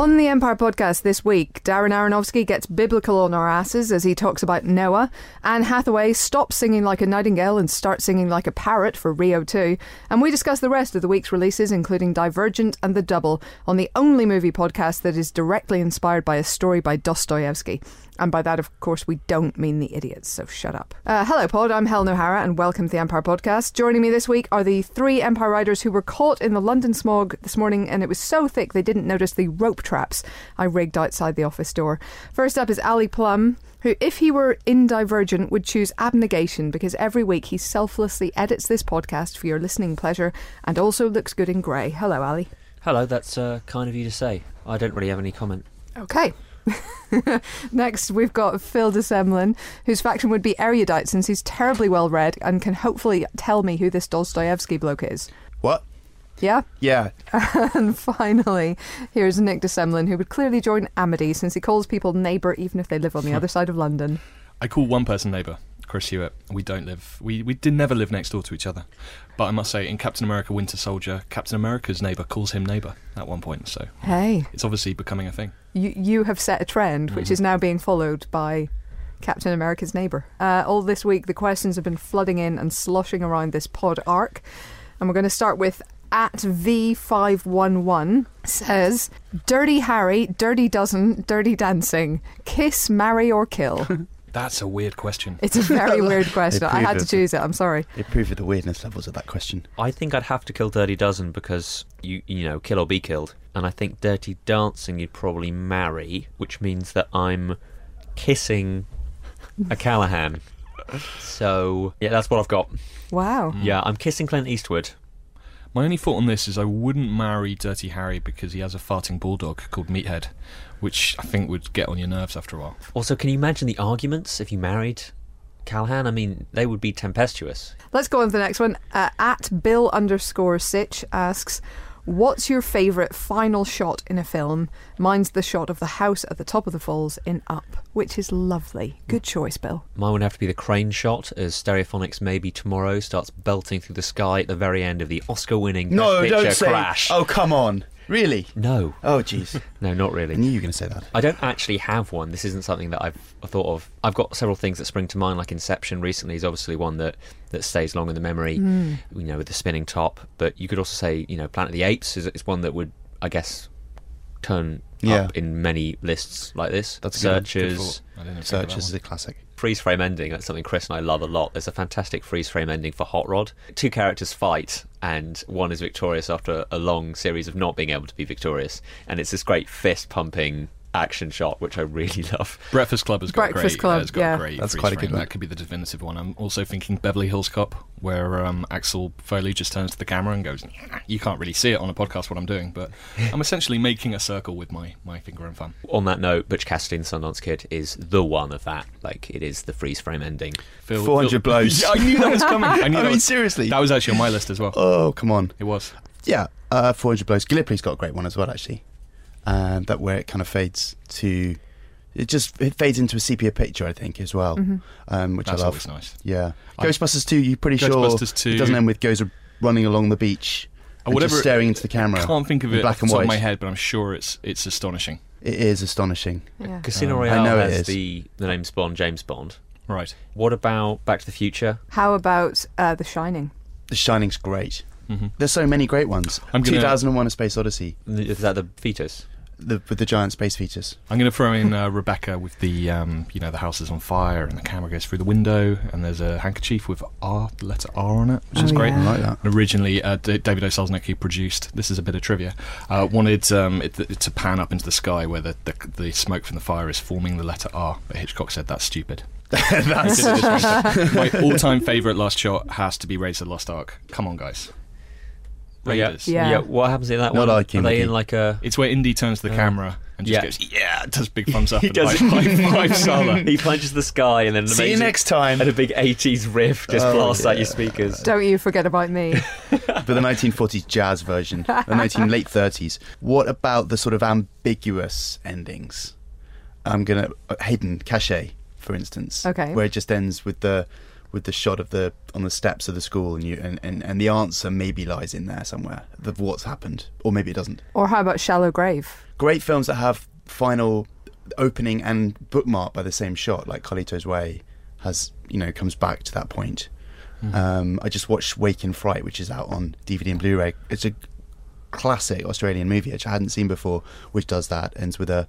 On the Empire podcast this week, Darren Aronofsky gets biblical on our asses as he talks about Noah. Anne Hathaway stops singing like a nightingale and starts singing like a parrot for Rio 2. And we discuss the rest of the week's releases, including Divergent and The Double, on the only movie podcast that is directly inspired by a story by Dostoevsky. And by that, of course, we don't mean the idiots, so shut up. Uh, hello, Pod. I'm Helen O'Hara, and welcome to the Empire Podcast. Joining me this week are the three Empire riders who were caught in the London smog this morning, and it was so thick they didn't notice the rope traps I rigged outside the office door. First up is Ali Plumb, who, if he were in Divergent, would choose abnegation because every week he selflessly edits this podcast for your listening pleasure and also looks good in grey. Hello, Ali. Hello, that's uh, kind of you to say. I don't really have any comment. Okay. Next, we've got Phil de Semlyen, whose faction would be erudite since he's terribly well read and can hopefully tell me who this Dostoevsky bloke is. What? Yeah? Yeah. and finally, here's Nick de Semlyen, who would clearly join Amity since he calls people neighbour even if they live on the other side of London. I call one person neighbour, Chris Hewitt. We don't live. We we did never live next door to each other. But I must say, in Captain America: Winter Soldier, Captain America's neighbour calls him neighbour at one point. So Hey, it's obviously becoming a thing. You, you have set a trend which is now being followed by Captain America's neighbour. Uh, all this week, the questions have been flooding in and sloshing around this pod ark. And we're going to start with at V511 says, Dirty Harry, Dirty Dozen, Dirty Dancing, Kiss, Marry, or Kill. That's a weird question. It's a very weird question. I had to choose it. I'm sorry. It proved the weirdness levels of that question. I think I'd have to kill Dirty Dozen because you you know kill or be killed, and I think Dirty Dancing you'd probably marry, which means that I'm kissing a Callahan. So yeah, that's what I've got. Wow. Yeah, I'm kissing Clint Eastwood. My only thought on this is I wouldn't marry Dirty Harry because he has a farting bulldog called Meathead, which I think would get on your nerves after a while. Also, can you imagine the arguments if you married Callahan? I mean, they would be tempestuous. Let's go on to the next one. Uh, at Bill underscore Sitch asks, What's your favourite final shot in a film? Mine's the shot of the house at the top of the falls in Up, which is lovely. Good choice, Bill. Mine would have to be the crane shot as Stereophonics Maybe Tomorrow starts belting through the sky at the very end of the Oscar-winning No, Best don't Picture say. Crash. Oh, come on. Really? No, Oh, jeez. no, not I really. knew you were going to say that. I don't actually have one. This isn't something that I've thought of. I've got several things that spring to mind, like Inception recently is obviously one that, that stays long in the memory, Hmm. you know, with the spinning top. But you could also say, you know, Planet of the Apes is, is one that would, I guess, turn Yeah. up in many lists like this. That's good- Searchers, Good thought. I didn't think of Search that is a classic. Freeze frame ending. That's something Chris and I love a lot. There's a fantastic freeze frame ending for Hot Rod. Two characters fight, and one is victorious after a long series of not being able to be victorious. And it's this great fist pumping action shot, which I really love. Breakfast Club has got Breakfast great. Club, uh, has got yeah. great. That's quite a good one. That could be the definitive one. I'm also thinking Beverly Hills Cop, where um, Axel Foley just turns to the camera and goes, "You can't really see it on a podcast what I'm doing, but I'm essentially making a circle with my my finger and thumb." On that note, Butch Cassidy and Sundance Kid is the one of that. Like, it is the freeze frame ending. Phil, 400 Phil- blows. I knew that was coming. I knew I that mean, was, seriously. That was actually on my list as well. Oh, come on. It was. Yeah, uh, 400 blows. Gallipoli's got a great one as well, actually. Um, that where it kind of fades to. It just it fades into a sepia picture, I think, as well, um, which That's I love. always nice. Yeah, I- Ghostbusters 2. You're pretty Ghostbusters sure 2. it doesn't end with goes running along the beach Or and whatever- just staring into the camera. I Can't think of it black off and the top white. of my head, but I'm sure it's it's astonishing. It is astonishing. Yeah. Casino Um, I Royale know it has is. the, the name's Bond, James Bond. Right. What about Back to the Future? How about uh, The Shining? The Shining's great. hmm There's so many great ones. I'm gonna- 2001: A Space Odyssey, Is that the fetus? The, with the giant space features. I'm going to throw in uh, Rebecca with the, um, you know, the house is on fire and the camera goes through the window and there's a handkerchief with R, the letter R on it, which Oh, is great. yeah. I like that. And Originally, uh, D- David O. Selznick, who produced, this is a bit of trivia, uh, wanted um, it, it to pan up into the sky where the, the, the smoke from the fire is forming the letter R. But Hitchcock said that's stupid. That's Did it this way. So My all-time favourite last shot has to be Raiders of the Lost Ark. Come on, guys. Raiders. Yeah. Yeah. What happens in that Not one? like Are they in like a? It's where Indy turns to the Uh, camera and just yeah. goes, yeah, does big thumbs up He and does. high, high five he plunges the sky and then an See you next time. And a big 80s riff just Oh, blasts out your speakers. Don't you forget about me. but the 1940s jazz version, the 19 late 30s. What about the sort of ambiguous endings? I'm gonna uh, hidden Caché, for instance. Okay. Where it just ends with the with the shot of the on the steps of the school, and you and, and, and the answer maybe lies in there somewhere of what's happened, or maybe it doesn't. Or how about Shallow Grave? Great films that have final opening and bookmark by the same shot, like Carlito's Way has, you know, comes back to that point. Um, I just watched Wake in Fright, which is out on DVD and Blu-ray. It's a classic Australian movie which I hadn't seen before, which does that. Ends with a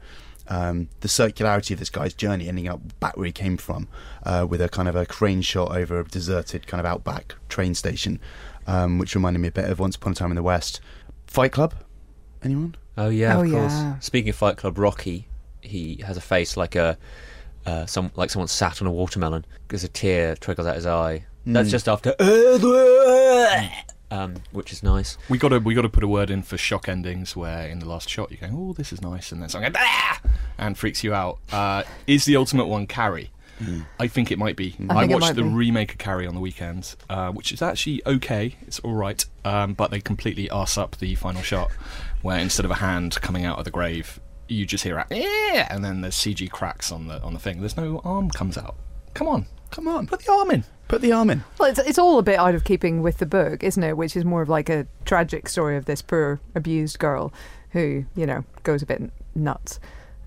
um, the circularity of this guy's journey, ending up back where he came from, uh, with a kind of a crane shot over a deserted kind of outback train station, um, which reminded me a bit of Once Upon a Time in the West. Fight Club, anyone? Oh yeah, Oh, of course. yeah. Speaking of Fight Club, Rocky, he has a face like a uh, some like someone sat on a watermelon. There's a tear trickles out his eye. That's Mm. just after, um, which is nice. We got to we got to put a word in for shock endings where in the last shot you're going, oh, this is nice, and then something goes, ah! and freaks you out. Uh, is the ultimate one Carrie? I think it might be. I I, watched the be. remake of Carrie on the weekend, uh, which is actually okay. It's all right, um, but they completely arse up the final shot, where instead of a hand coming out of the grave, you just hear a "Eh," and then there's CG cracks on the on the thing. There's no arm comes out. Come on, Come on, put the arm in. put the arm in. Well, it's, it's all a bit out of keeping with the book, isn't it? Which is more of like a tragic story of this poor abused girl who, you know, goes a bit nuts.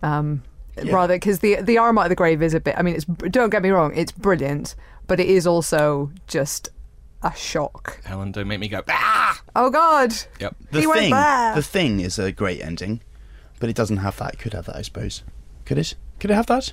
Um, Yeah. Rather, because the the arm out of the grave is a bit. I mean, it's don't get me wrong, it's brilliant, but it is also just a shock. Helen, don't make me go. Ah! Oh God! Yep. The He went thing, there. the thing is a great ending, but it doesn't have that. It could have that, I suppose. Could it? Could it have that?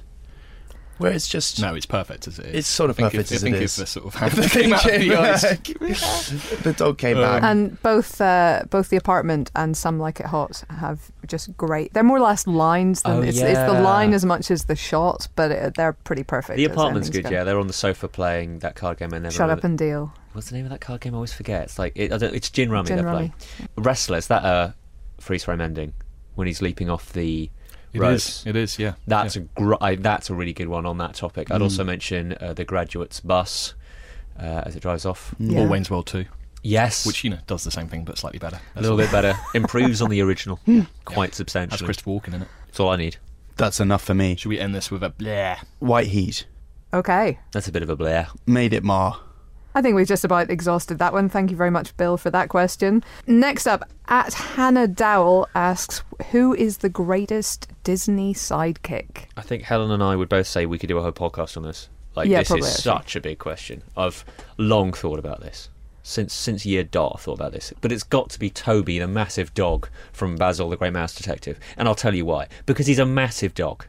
Where it's just No, it's perfect as it is. It's sort of I think perfect if, as I think is. if the sort of If hand the came out of came the the dog came Um, back. And both uh, both the apartment and some like it hot have just great. They're more or less lines than Oh, it's, it's the line as much as the shot, but it, they're pretty perfect. The apartment's endings good, go. yeah. They're on the sofa playing that card game. I never Shut up and deal. What's the name of that card game? I always forget. It's like it, I don't, it's Gin Rummy. Gin they're Rummy. playing. Wrestlers. That uh, freeze frame ending when he's leaping off the It ropes. is. It is. Yeah. That's yeah. a gr- I, that's a really good one on that topic. I'd Mm. also mention uh, the graduate's bus uh, as it drives off. Yeah. or Wayne's World Two, Yes, which you know does the same thing but slightly better. a little bit better, improves on the original quite Has substantially. Christopher Walken in it. That's all I need. That's enough for me. Should we end this with a bleh? White Heat Okay. That's a bit of a blare. made it mar. I think we've just about exhausted that one. Thank you very much, Bill, for that question. Next up, at Hannah Dowell asks, "Who is the greatest Disney sidekick?" I think Helen and I would both say we could do a whole podcast on this. Like Yeah, this probably, is actually. such a big question. I've long thought about this. Since since year dot, I've thought about this. But it's got to be Toby, the massive dog from Basil the Great Mouse Detective. And I'll tell you why. Because he's a massive dog.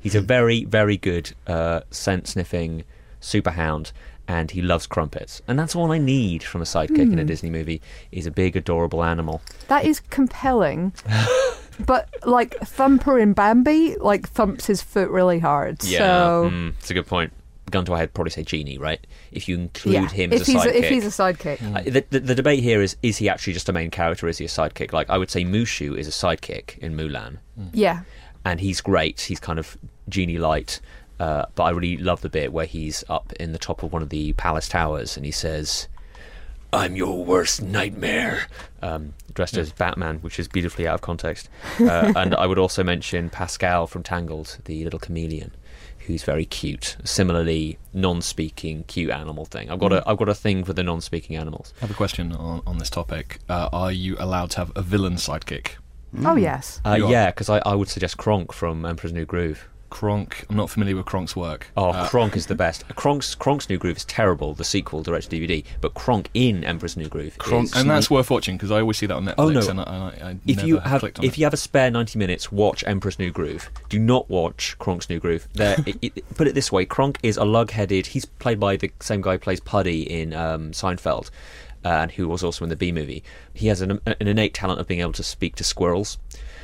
He's a very, very good uh, scent sniffing super hound and he loves crumpets. And that's all I need from a sidekick in a Disney movie is a big adorable animal. That is compelling, but like Thumper in Bambi, like thumps his foot really hard. So mm, it's a good point. Gun to my head, probably say genie, right? If you include yeah, him if as a he's sidekick. if he's a sidekick, Uh, the, the, the debate here is is he actually just a main character or is he a sidekick? Like, I would say Mushu is a sidekick in Mulan, yeah. and he's great. He's kind of genie light, uh, but I really love the bit where he's up in the top of one of the palace towers and he says, I'm your worst nightmare. Um, dressed as Batman, which is beautifully out of context. Uh, and I would also mention Pascal from Tangled, the little chameleon, who's very cute. Similarly, non-speaking, cute animal thing. I've got a I've got a thing for the non-speaking animals. I have a question on, on this topic. Uh, are you allowed to have a villain sidekick? Oh yes. Uh, yeah, because I, I would suggest Kronk from Emperor's New Groove. Kronk. I'm not familiar with Kronk's work. Oh, Uh, Kronk is the best. Kronk's Kronk's New Groove is terrible, the sequel, direct to DVD. But Kronk in Emperor's New Groove Kronk- is. and that's worth watching because I always see that on Netflix. Oh, no. And I, I, I if you have if it. you have a spare 90 minutes watch emperor's new groove do not watch kronk's new groove there it, it- put it this way kronk is a lug-headed he's played by the same guy who plays puddy in um, seinfeld uh, and who was also in the Bee Movie he has an, an innate talent of being able to speak to squirrels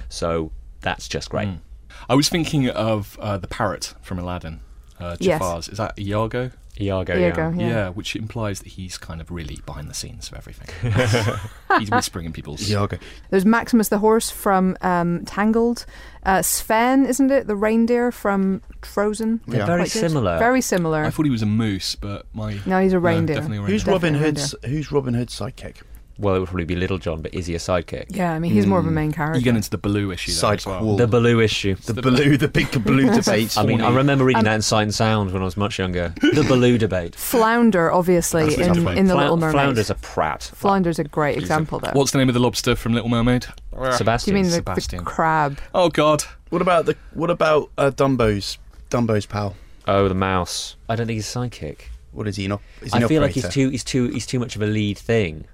so that's just great Mm. I was thinking of uh, the parrot from Aladdin. Uh, Yes. Is that Iago? iago There you yeah. Yeah. which implies that he's kind of really behind the scenes of everything. he's whispering in people's. Iago. There's Maximus the horse from um, Tangled. Uh, Sven, isn't it? The reindeer from Frozen. They're very Quite good. similar. Very similar. I thought he was a moose, but my no, he's a no, reindeer. definitely a reindeer. Who's reindeer. Robin Definitely Hood's Who's Robin Hood's sidekick? Well, it would probably be Little John, but is he a sidekick? Yeah, I mean, he's more of a Mm. main character. You get into the Baloo issue there Side as well. qual. The Baloo issue. The Baloo, the big Baloo debate. I mean, I remember reading Um, that in Sight and Sound when I was much younger. The Baloo debate. Flounder, obviously, That's a in, one. in The Flou- Little Mermaid. Flounder's a prat. Flounder's a great example, though. What's the name of the lobster from Little Mermaid? Do you Sebastian. mean the, the Sebastian. crab? Oh God. What about the what about uh, Dumbo's Dumbo's pal? oh, the mouse. I don't think he's a sidekick. What is he? Not? Is he I an feel like he's operator? too he's too he's too much of a lead thing.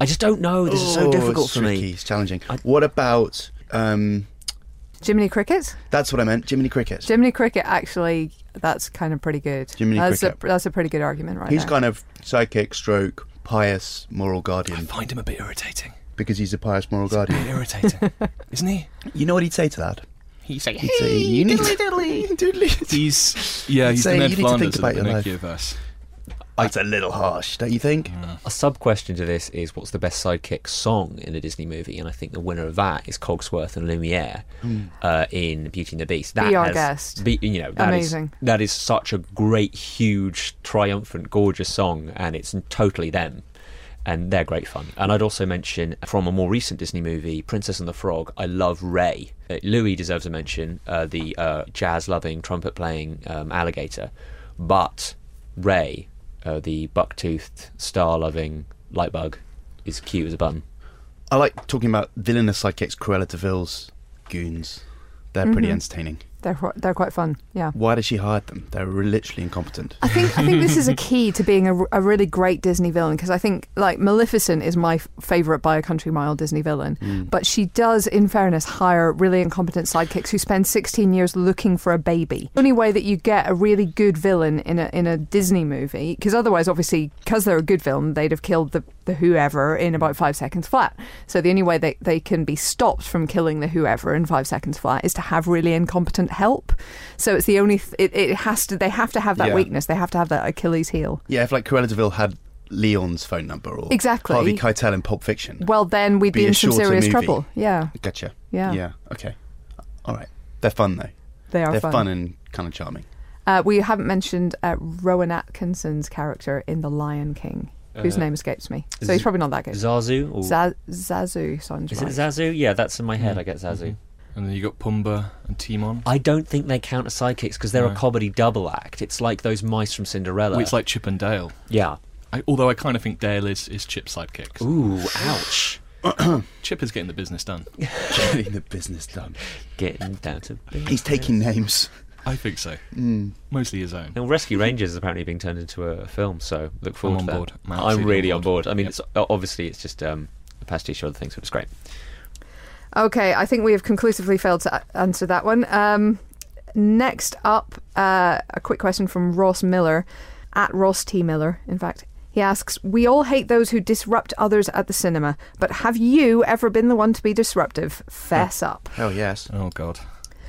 I just don't know. This is so Oh, difficult it's for tricky, me. It's challenging. I- What about? Um, Jiminy Cricket? that's what I meant. Jiminy Cricket. Jiminy Cricket, actually, that's kind of pretty good. Jiminy that's Cricket. A, that's a pretty good argument, right he's there. kind of psychic, stroke, pious, moral I guardian find him a bit irritating. because he's a pious moral A bit guardian. irritating, isn't he? You know what he'd say to that? He's say, He'd say, "You need to diddly." He's yeah, he's Say, the Ned you need to Flanders think of about the your life. Pinocchio verse. That's a little harsh, don't you think? A sub question to this is what's the best sidekick song in a Disney movie? And I think the winner of that is Cogsworth and Lumiere uh, in Beauty and the Beast. That Be Our has- Guest. Be, you know, that is- Amazing. that is such a great, huge, triumphant, gorgeous song, and it's totally them. And they're great fun. And I'd also mention from a more recent Disney movie, Princess and the Frog. I love Ray. Uh, Louis deserves a mention, uh, the uh, jazz-loving, trumpet-playing um, alligator. But Ray, uh, the buck-toothed, star-loving lightbug, is cute as a bun. I like talking about villainous sidekicks, Cruella de Vil's goons. They're pretty Mhm. entertaining. They're, they're quite fun, yeah. Why does she hire them? They're literally incompetent. I think I think this is a key to being a, a really great Disney villain because I think like Maleficent is my favorite by a country mile Disney villain, Mm. but she does, in fairness, hire really incompetent sidekicks who spend 16 years looking for a baby. The only way that you get a really good villain in a in a Disney movie, because otherwise, obviously, because they're a good villain, they'd have killed the the whoever in about five seconds flat. So the only way they they can be stopped from killing the whoever in five seconds flat is to have really incompetent help. So it's the only th- it, it has to they have to have that Yeah. weakness. They have to have that Achilles heel. Yeah, if like Cruella de Vil had Leon's phone number or Exactly. Harvey Keitel in Pulp Fiction. Well, then we'd Be be, a in some shorter serious movie. trouble. Yeah, Gotcha. yeah, Yeah. Okay. All right. They're fun though. they are They're fun. fun. and kind of charming. Uh, we haven't mentioned uh, Rowan Atkinson's character in The Lion King, whose Uh, name escapes me. So he's probably not that good. Zazu? Or, Za- Zazu sounds is right. it Zazu? Yeah, that's in my head. I get Zazu. And then you got Pumbaa and Timon. I don't think they count as sidekicks because they're a comedy double act. It's like those mice from Cinderella. Well, it's like Chip and Dale. yeah. I, although I kind of think Dale is, is Chip's sidekick. Ooh, ouch. Chip is getting the business done. Getting the business done. Getting down to business. He's taking names. I think so. Mm. Mostly his own. Now, Rescue Rangers is apparently being turned into a film, so look forward on to that. board. I'm I'm really on on board. board. I mean, Yep. it's obviously it's just um, a pastiche of other things, but it's great. Okay, I think we have conclusively failed to answer that one. Um, next up, uh, a quick question from Ross Miller, at Ross T. Miller, in fact. He asks, We all hate those who disrupt others at the cinema, but have you ever been the one to be disruptive? Fess up. Hell yes. Oh, God.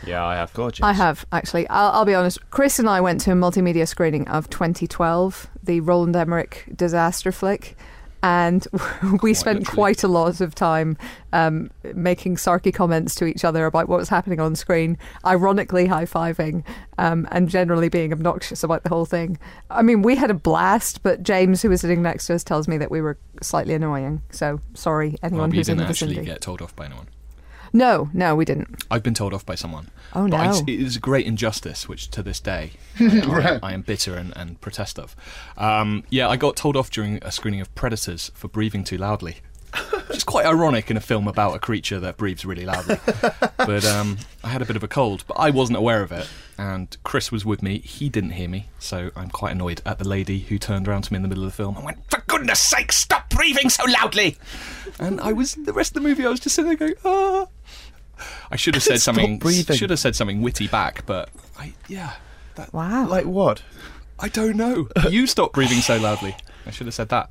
Yeah, I have. Gorgeous. I have, actually. I'll, I'll be honest. Chris and I went to a multimedia screening of 2012, the Roland Emmerich disaster flick. And we spent literally. quite a lot of time um, making sarky comments to each other about what was happening on screen, ironically high fiving, um, and generally being obnoxious about the whole thing. I mean, we had a blast, but James, who was sitting next to us, tells me that we were slightly annoying. So sorry, anyone you who's in didn't the actually vicinity. get told off by anyone. No, no, we didn't. I've been told off by someone. Oh, But I, no. it is a great injustice, which to this day I, I am bitter and, and protest of. Um, yeah, I got told off during a screening of Predators for breathing too loudly. Which is quite ironic in a film about a creature that breathes really loudly. but um, I had a bit of a cold, but I wasn't aware of it. And Chris was with me. He didn't hear me, so I'm quite annoyed at the lady who turned around to me in the middle of the film and went, "For goodness' sake, stop breathing so loudly!" And I was the rest of the movie. I was just sitting there going, "Ah." I should have said Stop something. breathing. Should have said something witty back, but I yeah. That, Wow. Like what? I don't know. You stop breathing so loudly. I should have said that.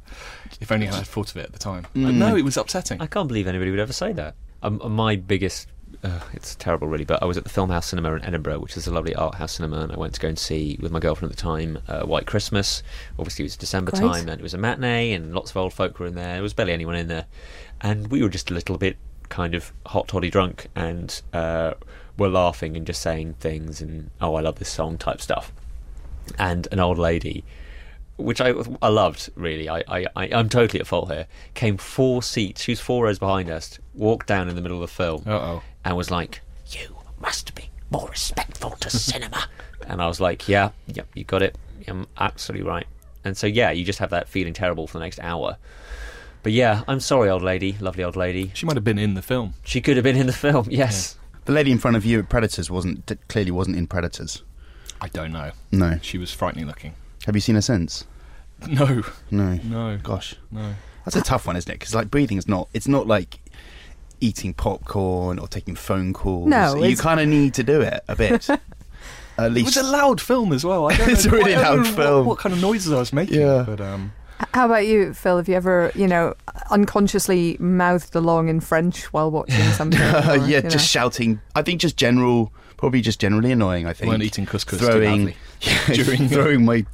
If only I had thought of it at the time. Mm. no, it was upsetting. I can't believe anybody would ever say that. Um, my biggest, uh, it's terrible really, but I was at the Filmhouse Cinema in Edinburgh, which is a lovely art house cinema, and I went to go and see with my girlfriend at the time uh, White Christmas. Obviously, it was December Great. time, and it was a matinee, and lots of old folk were in there. There was barely anyone in there, and we were just a little bit kind of hot toddy drunk, and uh, were laughing and just saying things, and oh, I love this song type stuff. And an old lady which I I loved really. I, I, I I'm totally at fault here. Came four seats. She was four rows behind us. Walked down in the middle of the film Uh oh. and was like, "You must be more respectful to cinema." And I was like, "Yeah, yep, you got it. I'm absolutely right." And so yeah, you just have that feeling terrible for the next hour. But yeah, I'm sorry, old lady, lovely old lady. She might have been in the film. She could have been in the film. Yes. The lady in front of you at Predators wasn't d- clearly wasn't in Predators. I don't know. No. She was frightening looking. Have you seen her since? No, No. no, Gosh, no. that's a tough one, isn't it? Because like breathing is not. It's not like eating popcorn or taking phone calls. No, you kind of need to do it a bit. At least It least was a loud film as well. I don't It's a really I loud know what- film. What, kind of noises I was making? Yeah. but um, H- How about you, Phil? Have you ever, you know, unconsciously mouthed along in French while watching something? or, yeah, you just know? shouting. I think just general, probably just generally annoying. I think weren't eating couscous throwing, too badly. During- throwing my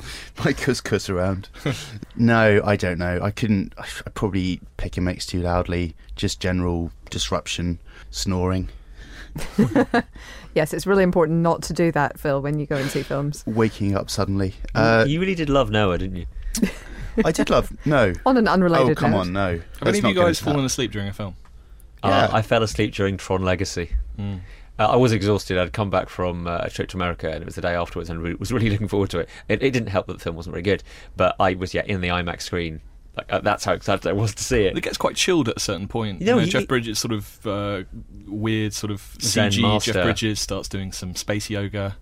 my couscous around. no, I don't know. I couldn't. I probably eat pick and mix too loudly. Just general disruption, snoring, Yes, it's really important not to do that, Phil, when you go and see films. waking up suddenly. Uh, you really did love Noah, didn't you? I did love no. On an unrelated Oh come note. on, no. Have Let's any of you guys into fallen asleep during a film? Uh, Yeah. I fell asleep during Tron Legacy. Mm. Uh, I was exhausted. I'd come back from uh, a trip to America, and it was the day afterwards, and re- was really looking forward to it. it. It didn't help that the film wasn't very good, but I was yeah in the IMAX screen. Like uh, that's how excited I was to see It it. gets quite chilled at a certain point. You You know, know, he- Jeff Bridges sort of uh, weird, sort of CG. master. Jeff Bridges starts doing some space yoga.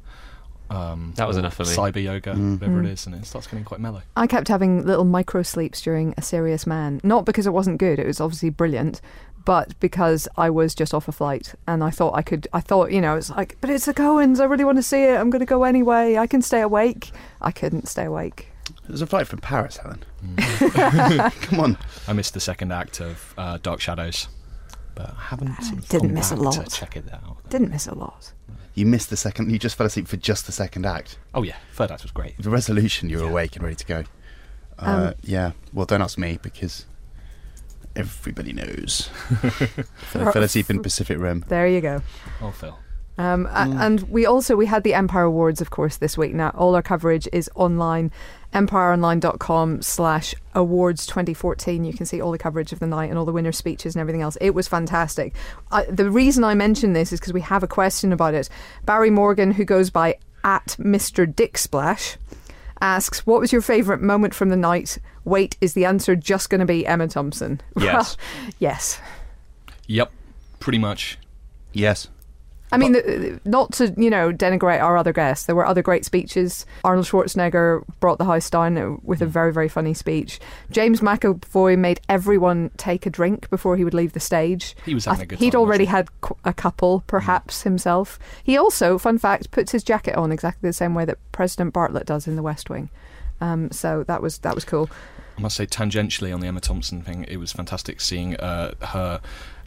Um, That was enough for me. Cyber yoga, Mm. whatever Mm. it is, and it starts getting quite mellow. I kept having little micro sleeps during A Serious Man. Not because it wasn't good, it was obviously brilliant, but because I was just off a flight and I thought I could, I thought, you know, it's like, but it's the Coens, I really want to see it, I'm going to go anyway, I can stay awake. I couldn't stay awake. It was a flight from Paris, Helen. Mm. Come on. I missed the second act of uh, Dark Shadows, but I haven't sort Didn't miss a lot. to check it out. Didn't miss a lot. You missed the second. You just fell asleep for just the second act. Oh yeah, third act was great. The resolution, you were Yeah. awake and ready to go. Uh, Um, yeah. Well, don't ask me because everybody knows. fell, fell asleep in Pacific Rim. There you go. Oh Phil, Um, Mm. And we also we had the Empire Awards, of course, this week. Now all our coverage is online, empireonline.com slash awards 2014. You can see all the coverage of the night and all the winner speeches and everything else. It was fantastic. I, the reason I mention this is because we have a question about it. Barry Morgan, who goes by at Mr. Dick Splash, asks, "What was your favourite moment from the night?" Wait, is the answer just going to be Emma Thompson? Yes. Well, yes. yep, pretty much. Yes. I mean, the, not to you know denigrate our other guests. There were other great speeches. Arnold Schwarzenegger brought the house down with a very very funny speech. James McAvoy made everyone take a drink before he would leave the stage. He was having a good he'd time, already had qu- a couple, perhaps himself. He also, fun fact, puts his jacket on exactly the same way that President Bartlet does in The West Wing. Um, so that was that was cool. I must say, tangentially on the Emma Thompson thing, it was fantastic seeing uh, her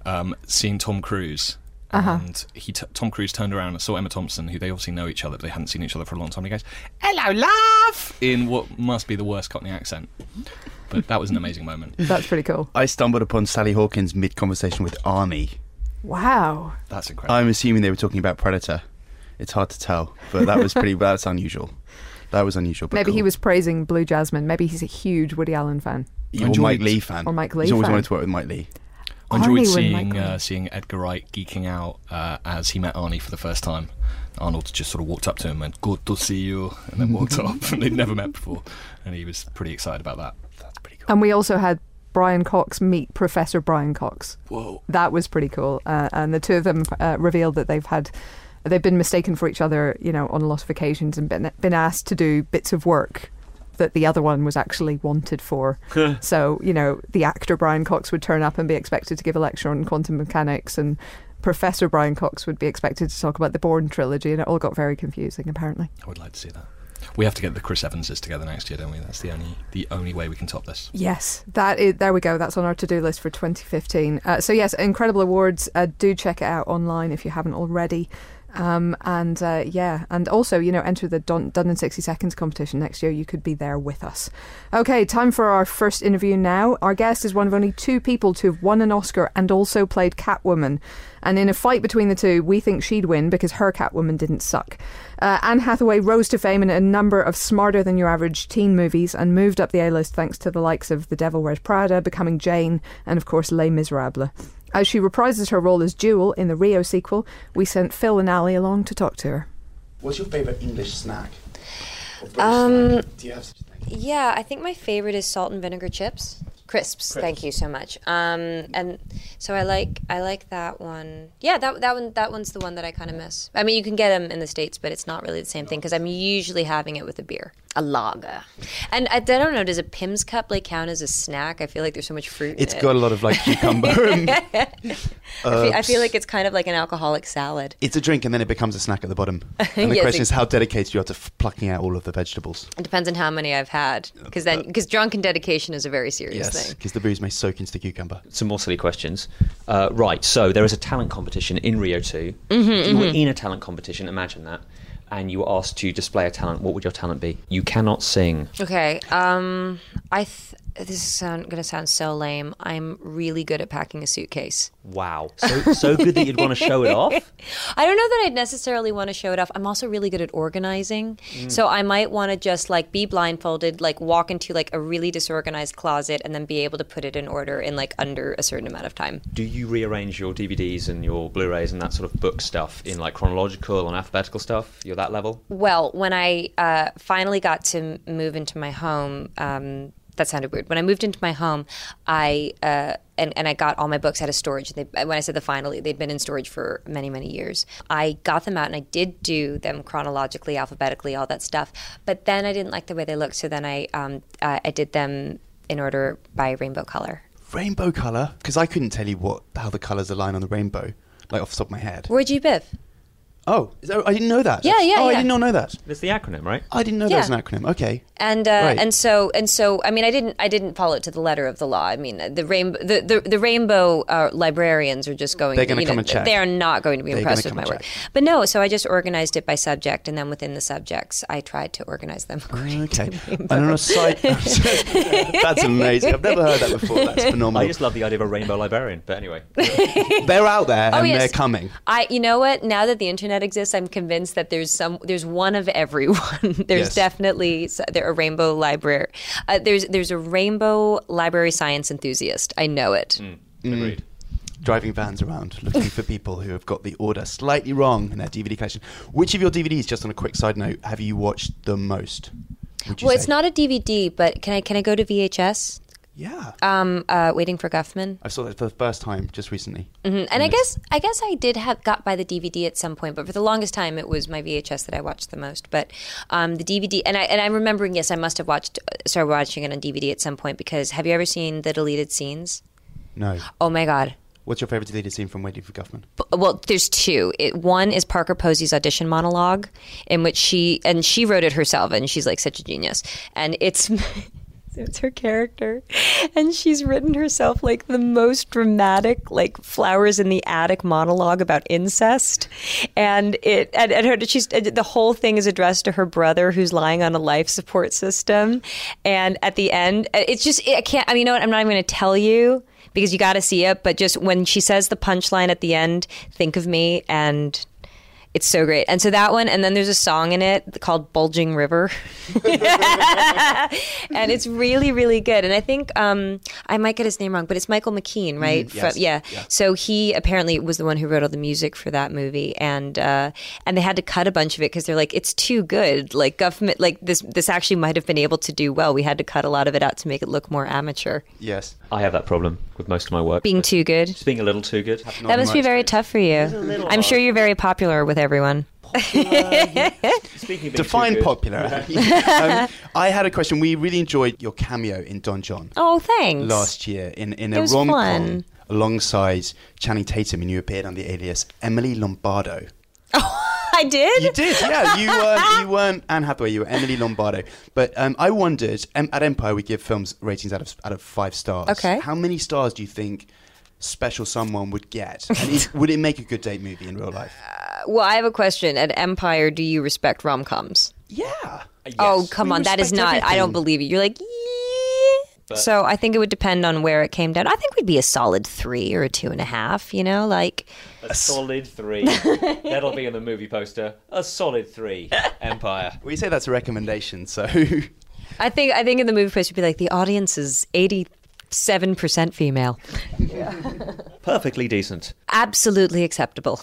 um, seeing Tom Cruise. Uh-huh. And he t- Tom Cruise turned around and saw Emma Thompson, who they obviously know each other, but they hadn't seen each other for a long time. And he goes, "Hello, love," in what must be the worst Cockney accent. But that was an amazing moment. That's pretty cool. I stumbled upon Sally Hawkins mid conversation with Arnie. Wow. That's incredible. I'm assuming they were talking about Predator. It's hard to tell, but that was pretty. that's unusual. That was unusual. But Maybe he was praising Blue Jasmine. Maybe he's a huge Woody Allen fan. Or enjoyed- Mike Leigh fan. Or Mike Leigh He's always fan. wanted to work with Mike Leigh. I enjoyed Arnie seeing uh, seeing Edgar Wright geeking out uh, as he met Arnie for the first time. Arnold just sort of walked up to him and went, "Good to see you," and then walked off. And they'd never met before, and he was pretty excited about that. That's pretty cool. And we also had Brian Cox meet Professor Brian Cox. Whoa! That was pretty cool. Uh, and the two of them uh, revealed that they've had, they've been mistaken for each other, you know, on a lot of occasions and been, been asked to do bits of work that the other one was actually wanted for. so, you know, the actor Brian Cox would turn up and be expected to give a lecture on quantum mechanics and Professor Brian Cox would be expected to talk about the Bourne trilogy and it all got very confusing apparently. I would like to see that. We have to get the Chris Evanses together next year, don't we? That's the only the only way we can top this. Yes, that is. There we go. That's on our to-do list for 2015. Uh, so yes, incredible awards. Uh, do check it out online if you haven't already. Um, and uh, yeah, and also, you know, enter the Done, in 60 Seconds competition next year. You could be there with us. Okay, time for our first interview now. Our guest is one of only two people to have won an Oscar and also played Catwoman. And in a fight between the two, we think she'd win because her Catwoman didn't suck. Uh, Anne Hathaway rose to fame in a number of smarter than your average teen movies and moved up the A list thanks to the likes of The Devil Wears Prada, Becoming Jane, and of course Les Miserables. As she reprises her role as Jewel in the Rio sequel, we sent Phil and Ali along to talk to her. What's your favourite English snack? Um, snack? Do you have such a thing? Yeah, I think my favorite is salt and vinegar chips. Crisps. Thank you so much. Um, and so I like I like that one. Yeah, that that one that one's the one that I kind of miss. I mean, you can get them in the states, but it's not really the same thing because I'm usually having it with a beer, a lager. And I, I don't know, does a Pimm's cup like count as a snack? I feel like there's so much fruit. It's in it. got a lot of like cucumber. and I, feel, I feel like it's kind of like an alcoholic salad. it's a drink and then it becomes a snack at the bottom. And the Yes, question is how dedicated you are to f- plucking out all of the vegetables. It depends on how many I've had, because then because drunken dedication is a very serious Yes, thing. because the booze may soak into the cucumber. Some more silly questions. Uh, right, so there is a talent competition in Rio 2. Mm-hmm, if you were in a talent competition, imagine that, and you were asked to display a talent, what would your talent be? You cannot sing. Okay. Um, I th- this is sound, gonna sound so lame. I'm really good at packing a suitcase. Wow. So, so good that you'd want to show it off? I don't know that I'd necessarily want to show it off. I'm also really good at organizing, so I might want to just like be blindfolded, like walk into like a really disorganized closet, and then be able to put it in order in like under a certain amount of time. Do you rearrange your DVDs and your Blu-rays and that sort of book stuff in like chronological and alphabetical stuff? You're that level? Well, when I uh, finally got to move into my home, um, that sounded weird. When I moved into my home, I uh, and, and I got all my books out of storage. They, when I said the finally, they'd been in storage for many many years. I got them out and I did do them chronologically, alphabetically, all that stuff. But then I didn't like the way they looked, so then I um, uh, I did them in order by rainbow color. Rainbow colour? Because I couldn't tell you what how the colours align on the rainbow, like off the top of my head. Roy G. Biv? Oh, that, I didn't know that. Yeah, yeah, Oh, I did not know that. It's the acronym, right? I didn't know Yeah. that was an acronym. Okay. and uh, Right. and so and so I mean I didn't I didn't follow it to the letter of the law. I mean the rainbow the, the, the rainbow uh, librarians are just going. They're gonna come know, and check. They are not going to be They're impressed with my work. and But no, so I just organized it by subject, and then within the subjects, I tried to organize them. according to Okay. rainbow. And on a side, that's amazing. I've never heard that before. That's phenomenal. I just love the idea of a rainbow librarian. But anyway, They're out there and Oh, yes. they're coming. I, you know what? Now that the internet exists, I'm convinced that there's some, there's one of everyone. there's Yes. definitely there a rainbow library. Uh, there's there's a rainbow library science enthusiast. I know it. agreed. Driving vans around looking for people who have got the order slightly wrong in their DVD collection. Which of your DVDs, just on a quick side note, have you watched the most? would you Well, it's not a DVD, but can I can I go to VHS? Yeah. Um, uh, waiting for Guffman. I saw that for the first time just recently. Mhm. And I guess I guess I did have got by the DVD at some point, but for the longest time it was my VHS that I watched the most. But um, the DVD, and I and I'm remembering, yes, I must have watched started watching it on DVD at some point because have you ever seen the deleted scenes? No. Oh my god. What's your favourite deleted scene from Waiting for Guffman? Well, there's two. It, one is Parker Posey's audition monologue, in which she and she wrote it herself, and she's like such a genius. And it's it's her character, and she's written herself like the most dramatic, like flowers in the attic monologue about incest. And it and, and her she's the whole thing is addressed to her brother who's lying on a life support system. And at the end, uh, it's just I can't. I mean, you know what? I'm not even going to tell you because you got to see it. But just when she says the punchline at the end, think of me, and it's so great. And so that one, and then there's a song in it called "Bulging River," and it's really, really good. And I think um, I might get his name wrong, but it's Michael McKean, right? Mhm, yes. From- yeah. Yeah. So he apparently was the one who wrote all the music for that movie, and uh, and they had to cut a bunch of it because they're like, it's too good. Like government, like this, this actually might have been able to do well. We had to cut a lot of it out to make it look more amateur. Yes. I have that problem with most of my work. Being too good. Just being a little too good. That must be very experience. tough for you. I'm sure you're very popular with everyone. Speaking of being Define too good- popularity. um, I had a question. We really enjoyed your cameo in Don Jon Oh, thanks. last year in, in a was rom com alongside Channing Tatum, and you appeared on the alias Emily Lombardo. I did. You did, yeah. You weren't, you weren't Anne Hathaway. You were Emily Lombardo. But um, I wondered. Um, at Empire, we give films ratings out of out of five stars. Okay. How many stars do you think Special Someone would get? And is, would it make a good date movie in real life? Well, I have a question. At Empire, do you respect rom coms? Yeah. Oh, come We on. That is respect not. I don't believe you. You're like, yeah. So I think it would depend on where it came down. I think we'd be a solid three or a two and a half. You know, like A solid three. That'll be on the movie poster. A solid three. Empire. We say that's a recommendation, so I think. I think in the movie post would be like the audience is eighty seven percent female. Yeah. Perfectly decent. Absolutely acceptable.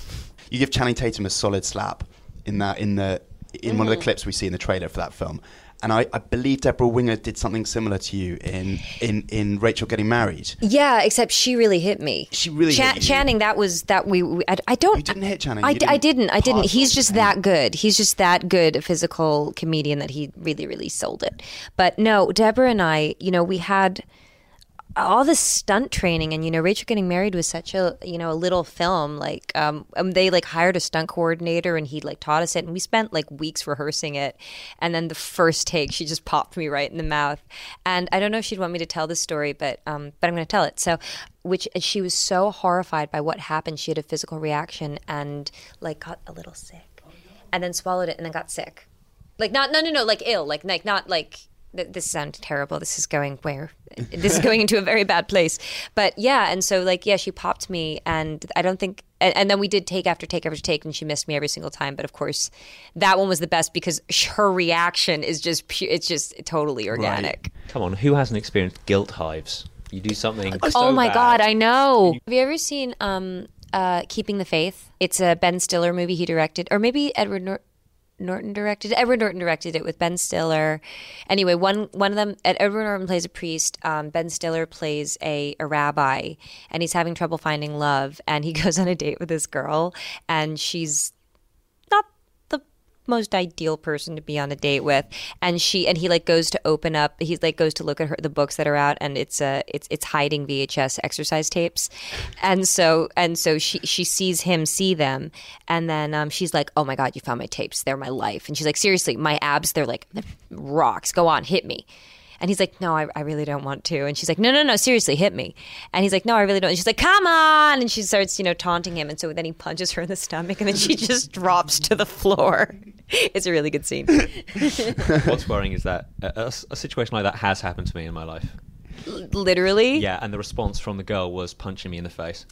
you give Channing Tatum a solid slap in that in the in one Mm-hmm. of the clips we see in the trailer for that film. And I, I believe Debra Winger did something similar to you in, in, in Rachel Getting Married. Yeah, except she really hit me. She really Cha- hit you. Channing. That was that we. we I, I don't. You didn't hit Channing. I, You d- I didn't didn't. I didn't. He's just to that good. He's just that good a physical comedian that he really, really sold it. But no, Debra and I, you know, we had all this stunt training and you know rachel getting married was such a you know a little film like um, um they like hired a stunt coordinator and he like taught us it and we spent like weeks rehearsing it. And then the first take she just popped me right in the mouth. And i don't know if she'd want me to tell this story but um but i'm going to tell it. So which she was so horrified by what happened. She had a physical reaction and like got a little sick and then swallowed it and then got sick. Like not no no no like ill like like not like this sounds terrible this is going where this is going into a very bad place but yeah and so like yeah she popped me and i don't think and, and then we did take after take after take and she missed me every single time but of course that one was the best because her reaction is just pu- it's just totally organic Come on, who hasn't experienced guilt hives? You do something. oh so my bad. god i know have you ever seen um uh keeping the faith it's a ben stiller movie he directed or maybe edward Nor- Norton directed. Edward Norton directed it with Ben Stiller. Anyway, one one of them. Edward Norton plays a priest. Um, ben Stiller plays a, a rabbi, and he's having trouble finding love. And he goes on a date with this girl, and she's most ideal person to be on a date with and she and he like goes to open up he like goes to look at her the books that are out and it's uh it's it's hiding VHS exercise tapes and so and so she she sees him see them and then um she's like oh my god you found my tapes they're my life and she's like seriously my abs they're like rocks go on hit me and he's like, no, I, I really don't want to. And she's like, no, no, no, seriously, hit me. And he's like, no, I really don't. And she's like, come on. And she starts, you know, taunting him. And so then he punches her in the stomach and then she just drops to the floor. It's a really good scene. What's worrying is that a, a- a situation like that has happened to me in my life. Literally. Yeah, and the response from the girl was punching me in the face.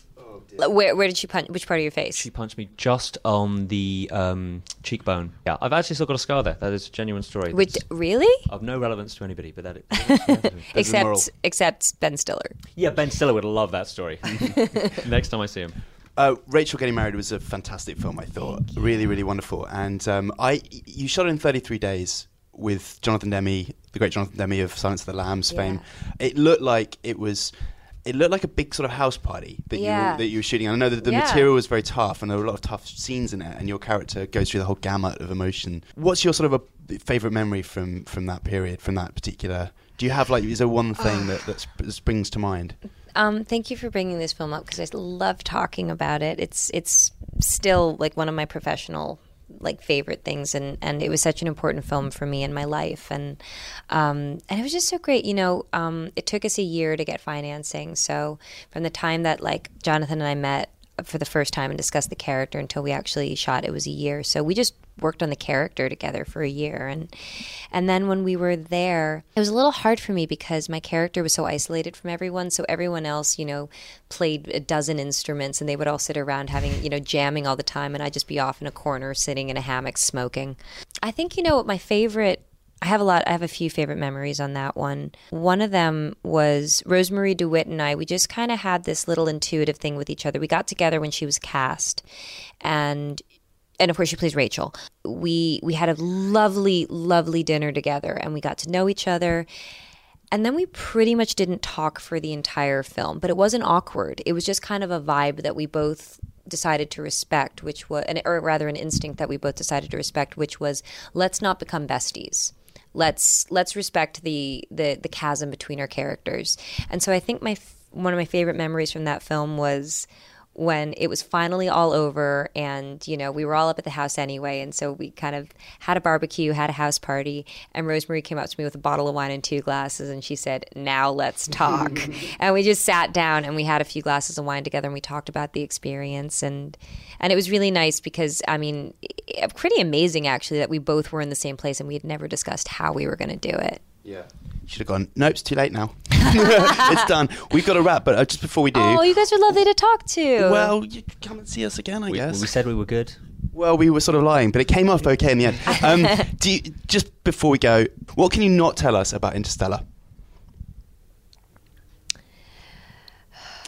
Where, where did she punch? Which part of your face? She punched me just on the um, cheekbone. Yeah, I've actually still got a scar there. That is a genuine story. Which, that's really? of no relevance to anybody, but that. the moral. Except, except Ben Stiller. yeah, Ben Stiller would love that story. Next time I see him. Uh, Rachel Getting Married was a fantastic film, I thought. Really, really wonderful. And um, I, you shot it in 33 days with Jonathan Demme, the great Jonathan Demme of Silence of the Lambs Yeah. fame. It looked like it was. It looked like a big sort of house party that you Yeah. were, that you were shooting. And I know that the Yeah. material was very tough, and there were a lot of tough scenes in it. And your character goes through the whole gamut of emotion. What's your sort of a favorite memory from from that period, from that particular? Do you have like is there one thing that that sp- springs to mind? Um, thank you for bringing this film up because I love talking about it. It's it's still like one of my professional like favorite things, and and it was such an important film for me in my life, and um, and it was just so great. You know, um, it took us a year to get financing, so from the time that like Jonathan and I met for the first time and discussed the character until we actually shot it was a year so we just worked on the character together for a year and and then when we were there it was a little hard for me because my character was so isolated from everyone so everyone else you know played a dozen instruments and they would all sit around having you know jamming all the time and I'd just be off in a corner sitting in a hammock smoking I think you know what my favorite I have a lot. I have a few favorite memories on that one. One of them was Rosemarie DeWitt and I. We just kind of had this little intuitive thing with each other. We got together when she was cast, and and of course she plays Rachel. We we had a lovely, lovely dinner together, and we got to know each other. And then we pretty much didn't talk for the entire film, but it wasn't awkward. It was just kind of a vibe that we both decided to respect, which was, or rather, an instinct that we both decided to respect, which was let's not become besties. Let's let's respect the the the chasm between our characters. And so I think my one of my favorite memories from that film was when it was finally all over and you know we were all up at the house anyway. And so we kind of had a barbecue had a house party and Rosemarie came up to me with a bottle of wine and two glasses and she said now let's talk. And we just sat down and we had a few glasses of wine together and we talked about the experience. And and it was really nice because i mean i- pretty amazing actually that we both were in the same place and we had never discussed how we were going to do it. Yeah. Should have gone. Nope, it's too late now. it's done. We've got to wrap, but uh, just before we do, oh you guys are lovely to talk to well, you can come and see us again, I We, guess. we said we were good. Well, we were sort of lying, but it came off okay in the end. Um, do you, just before we go, what can you not tell us about Interstellar?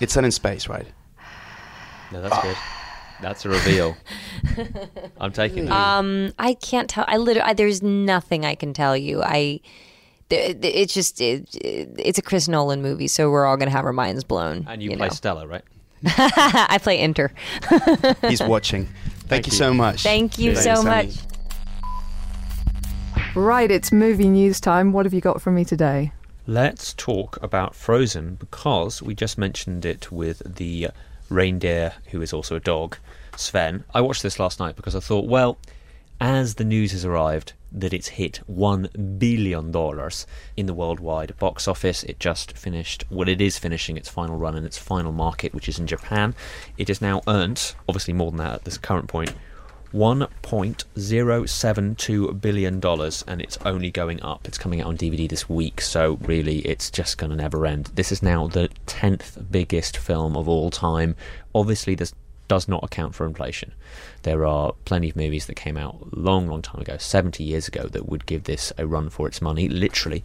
It's set in space, right? No, that's good. That's a reveal. I'm taking that. Um, I can't tell. I literally, I, there's nothing I can tell you. I, th- th- it's just, it, it's a Chris Nolan movie, so we're all gonna have our minds blown. and you, play know. Stella, right? I play Inter. He's watching. Thank, Thank you, you. so much. Thank you Thanks, so Sammy. much. Right, it's movie news time. What have you got for me today? Let's talk about Frozen because we just mentioned it with the reindeer, who is also a dog, Sven. I watched this last night because I thought, well, as the news has arrived that it's hit $1 billion in the worldwide box office, it just finished, well, it is finishing its final run in its final market, which is in Japan. It has now earned, obviously more than that at this current point, 1.072 billion and it's only going up. It's coming out on DVD this week, so really it's just going to never end. This is now the 10th biggest film of all time. Obviously, this does not account for inflation. There are plenty of movies that came out long, long time ago, 70 years ago, that would give this a run for its money, literally,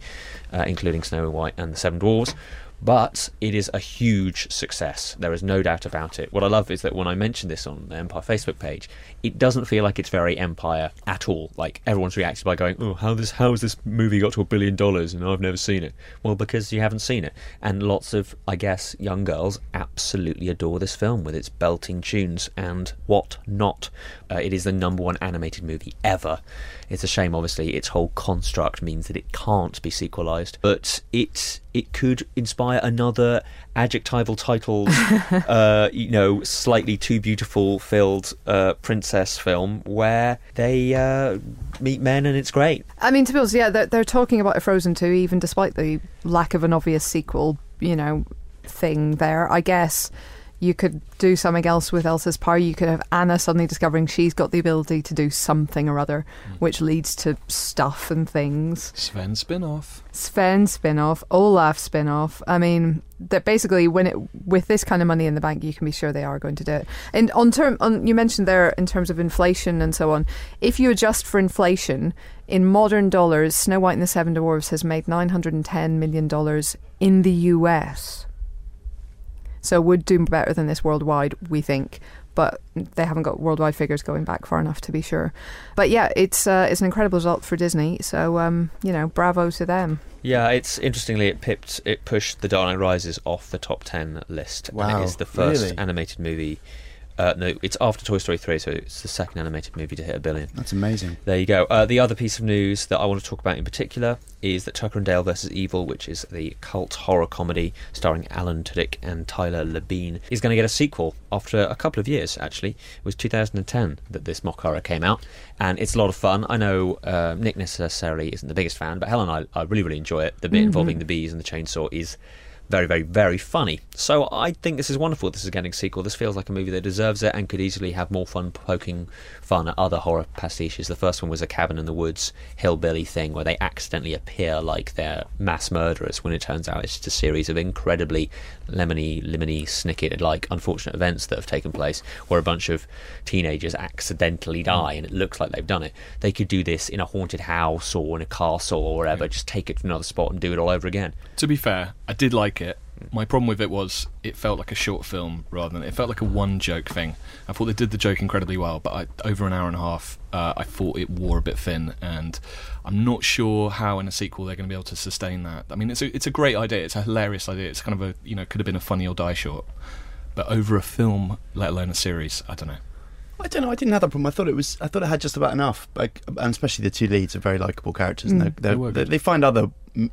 uh, including Snow White and the Seven Dwarfs but it is a huge success. There is no doubt about it. What I love is that when I mention this on the Empire Facebook page, it doesn't feel like it's very Empire at all. Like everyone's reacted by going, "Oh, how this how has this movie got to a billion dollars and I've never seen it?" Well, because you haven't seen it, and lots of, I guess, young girls absolutely adore this film with its belting tunes and what not. Uh, it is the number one animated movie ever. It's a shame, obviously, its whole construct means that it can't be sequelized, but it it could inspire another adjectival titled, uh, you know, slightly too beautiful filled uh, princess film where they uh, meet men and it's great. I mean, to be honest, yeah, they're, they're talking about a Frozen 2, even despite the lack of an obvious sequel, you know, thing there. I guess you could do something else with Elsa's power. You could have Anna suddenly discovering she's got the ability to do something or other, hmm. which leads to stuff and things. Sven spin-off. Sven spin-off, Olaf spin-off. I mean, that basically when it with this kind of money in the bank, you can be sure they are going to do it. And on term, on you mentioned there in terms of inflation and so on. If you adjust for inflation in modern dollars, Snow White and the Seven Dwarfs has made nine hundred and ten million dollars in the U.S. So would do better than this worldwide, we think. But they haven't got worldwide figures going back far enough to be sure. But yeah, it's uh, it's an incredible result for Disney. So um, you know, bravo to them. Yeah, it's interestingly it pipped it pushed The Dark Knight Rises off the top ten list. and Wow, it is the first really? animated movie. Uh, no, it's after Toy Story three, so it's the second animated movie to hit a billion. That's amazing. There you go. Uh, the other piece of news that I want to talk about in particular is that Tucker and Dale vs. Evil, which is the cult horror comedy starring Alan Tudyk and Tyler Labine, is going to get a sequel after a couple of years, actually. It was 2010 that this mock horror came out, and it's a lot of fun. I know uh, Nick necessarily isn't the biggest fan, but Helen and I, I really, really enjoy it. The bit involving the bees and the chainsaw is very, very, very funny. So I think this is wonderful. This is getting a sequel. This feels like a movie that deserves it and could easily have more fun poking fun at other horror pastiches. The first one was a cabin in the woods hillbilly thing where they accidentally appear like they're mass murderers when it turns out it's just a series of incredibly lemony, lemony, snicket like unfortunate events that have taken place where a bunch of teenagers accidentally die and it looks like they've done it. They could do this in a haunted house or in a castle or wherever, hmm. just take it to another spot and do it all over again. To be fair, I did like it. My problem with it was it felt like a short film rather than it felt like a one joke thing. I thought they did the joke incredibly well, but I, over an hour and a half, uh, I thought it wore a bit thin, and I'm not sure how in a sequel they're going to be able to sustain that. I mean, it's a, it's a great idea. It's a hilarious idea. It's kind of a you know could have been a funny or die short, but over a film, let alone a series, I don't know. I don't know. I didn't have that problem. I thought it was. I thought it had just about enough. Like, and especially the two leads are very likable characters, and they're, They they find other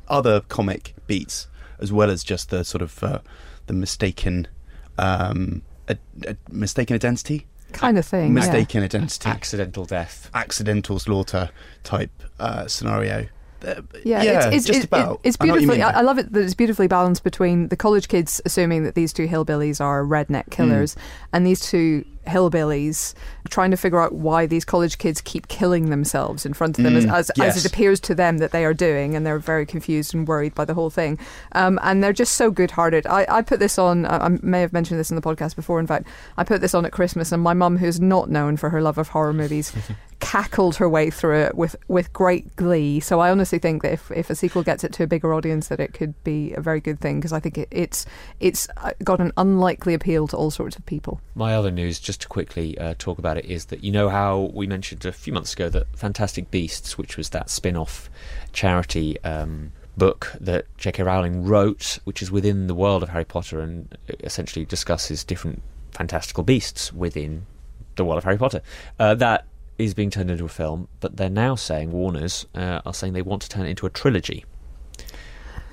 other comic beats as well as just the sort of uh, the mistaken um, a, a mistaken identity, kind of thing. yeah. mistaken identity, Accidental death. accidental slaughter type uh, scenario. Uh, Yeah, yeah, it's, it's, just it- about. It, it's I know what you beautifully. I, I love it that it's beautifully balanced between the college kids assuming that these two hillbillies are redneck killers, and these two hillbillies trying to figure out why these college kids keep killing themselves in front of them, as, Mm, as, yes. as it appears to them that they are doing, and they're very confused and worried by the whole thing. Um, and they're just so good-hearted. I, I put this on. I, I may have mentioned this in the podcast before. In fact, I put this on at Christmas, and my mum, who's not known for her love of horror movies, cackled her way through it with, with great glee. So I honestly think that if, if a sequel gets it to a bigger audience, that it could be a very good thing because I think it, it's it's uh, got an unlikely appeal to all sorts of people. My other news, just to quickly uh, talk about it, is that you know how we mentioned a few months ago that Fantastic Beasts, which was that spin off charity um, book that J.K. Rowling wrote, which is within the world of Harry Potter and essentially discusses different fantastical beasts within the world of Harry Potter. Uh, that is being turned into a film, but they're now saying, Warners uh, are saying they want to turn it into a trilogy.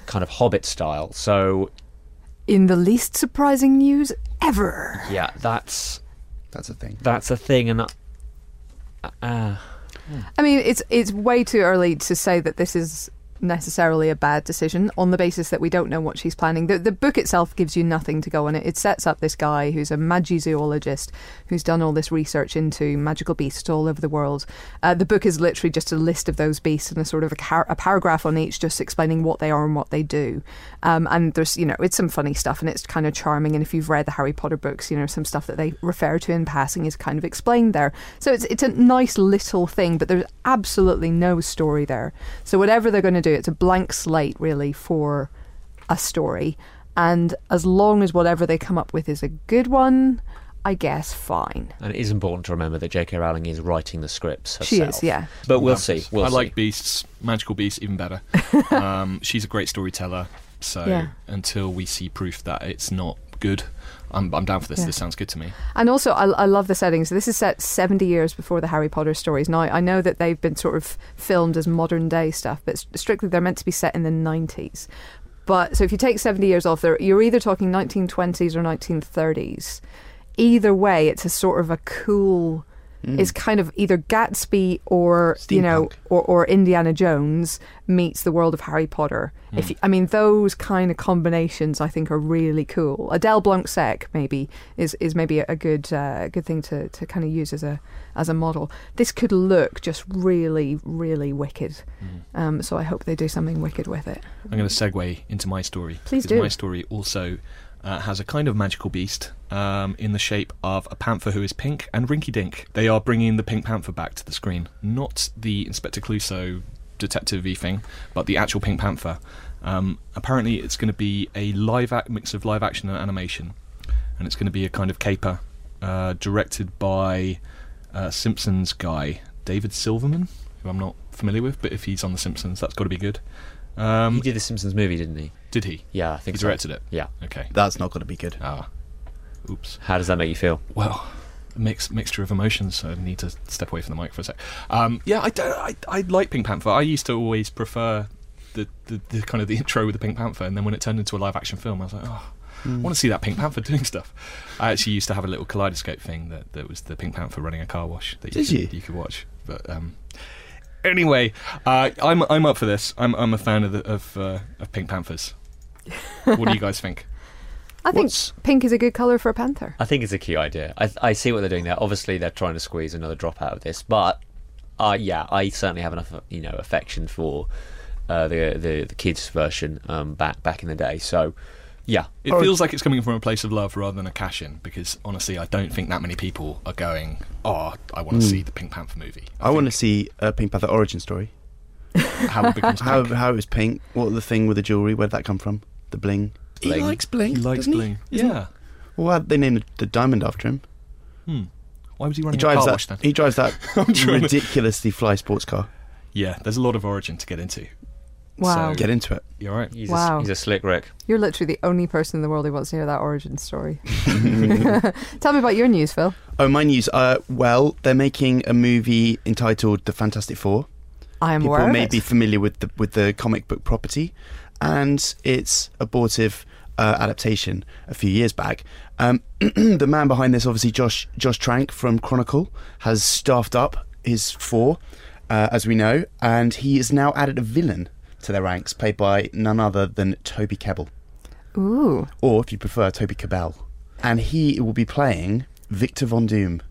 Kind of Hobbit style. So, In the least surprising news ever. yeah, that's That's a thing. that's a thing, and uh, uh, I mean, it's it's way too early to say that this is necessarily a bad decision on the basis that we don't know what she's planning. The the book itself gives you nothing to go on it. It sets up this guy who's a magizoologist who's done all this research into magical beasts all over the world. Uh, the book is literally just a list of those beasts and a sort of a, car- a paragraph on each, just explaining what they are and what they do. Um, and there's you know it's some funny stuff and it's kind of charming. And if you've read the Harry Potter books, you know some stuff that they refer to in passing is kind of explained there. So it's it's a nice little thing, but there's absolutely no story there. So whatever they're going to do, it's a blank slate really for a story. And as long as whatever they come up with is a good one, I guess fine. and it is important to remember that J.K. Rowling is writing the scripts herself. She is, yeah. But we'll see. We'll I see. like beasts, magical beasts, even better. um, she's a great storyteller. So Yeah. until we see proof that it's not good, I'm, I'm down for this. Yeah. This sounds good to me. And also, I, I love the settings. This is set 70 years before the Harry Potter stories. Now, I know that they've been sort of filmed as modern day stuff, but strictly they're meant to be set in the 90s. But so if you take 70 years off, there, you're either talking 1920s or 1930s. Either way, it's a sort of a cool. It's kind of either Gatsby or you know or, or Indiana Jones meets the world of Harry Potter. If you, I mean those kind of combinations, I think are really cool. Adele Blanc Sec maybe is, is maybe a, good uh, good thing to, to kind of use as a as a model. This could look just really really wicked. Um, so I hope they do something wicked with it. I'm going to segue into my story. Please do. My story also uh, has a kind of magical beast um, in the shape of a panther who is pink and Rinky Dink. They are bringing the Pink Panther back to the screen, not the Inspector Clouseau detective thing, but the actual Pink Panther. Um, apparently, it's going to be a live mix of live action and animation, and it's going to be a kind of caper uh, directed by uh, Simpsons guy David Silverman, who I'm not familiar with, but if he's on The Simpsons, that's got to be good. Um, he did the Simpsons movie, didn't he? did he? Yeah, I think He so. directed it. Yeah. Okay. That's not going to be good. Ah. Oops. How does that make you feel? Well, a mix mixture of emotions. So I need to step away from the mic for a sec. Um, yeah, I, don't, I I like Pink Panther. I used to always prefer the, the, the kind of the intro with the Pink Panther, and then when it turned into a live action film, I was like, oh. I want to see that Pink Panther doing stuff. I actually used to have a little kaleidoscope thing that, that was the Pink Panther running a car wash that you Did could, you? you could watch. But um, anyway, uh, I'm I'm up for this. I'm I'm a fan of the, of uh, of Pink Panthers. what do you guys think? I think What's- pink is a good color for a panther. I think it's a key idea. I, I see what they're doing there. Obviously, they're trying to squeeze another drop out of this, but uh, yeah, I certainly have enough, you know, affection for uh, the, the the kids version um, back back in the day. So, yeah, It Or- feels like it's coming from a place of love rather than a cash in because honestly, I don't think that many people are going, oh, I want to see the Pink Panther movie. I want to see a Pink Panther origin story. how it becomes How pink. how it was pink? What the thing with the jewelry? Where'd that come from? The bling. Bling. He likes bling. He likes bling. Isn't Yeah. Well, why'd they named the diamond after him? Hmm. Why was he He running a drives car wash then? He drives that trying ridiculously fly sports car. Yeah, there's a lot of origin to get into. Wow. So- Get into it. You're right. he's, Wow. a, he's a slick Rick. You're literally the only person in the world who wants to hear that origin story. Tell me about your news, Phil. Oh, my news. Uh, well, they're making a movie entitled The Fantastic Four. I am People aware of may be familiar with the with the comic book property, and it's abortive uh, adaptation a few years back. Um, the man behind this, obviously Josh Josh Trank from Chronicle, has staffed up his four, uh, as we know, and he has now added a villain to their ranks, played by none other than Toby Kebbell, Ooh. or if you prefer, Toby Cabell, and he will be playing Victor Von Doom.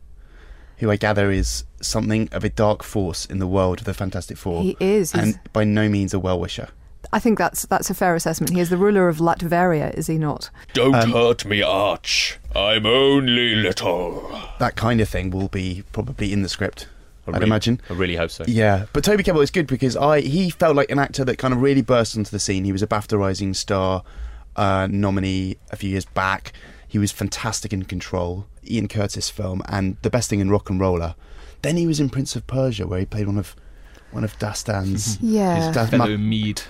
Who I gather is something of a dark force in the world of the Fantastic Four. He is. He's- and by no means a well wisher. I think that's that's a fair assessment. He is the ruler of Latveria, is he not? Don't Um, hurt me, Arch. I'm only little. That kind of thing will be probably in the script. I I'd really- imagine. I really hope so. Yeah, but Toby Kebbell is good because I he felt like an actor that kind of really burst onto the scene. He was a BAFTA Rising Star uh, nominee a few years back. He was fantastic in Control, Ian Curtis film, and the best thing in RocknRolla. Then he was in Prince of Persia, where he played one of one of Dastan's Yeah. his Dath- Fellow mead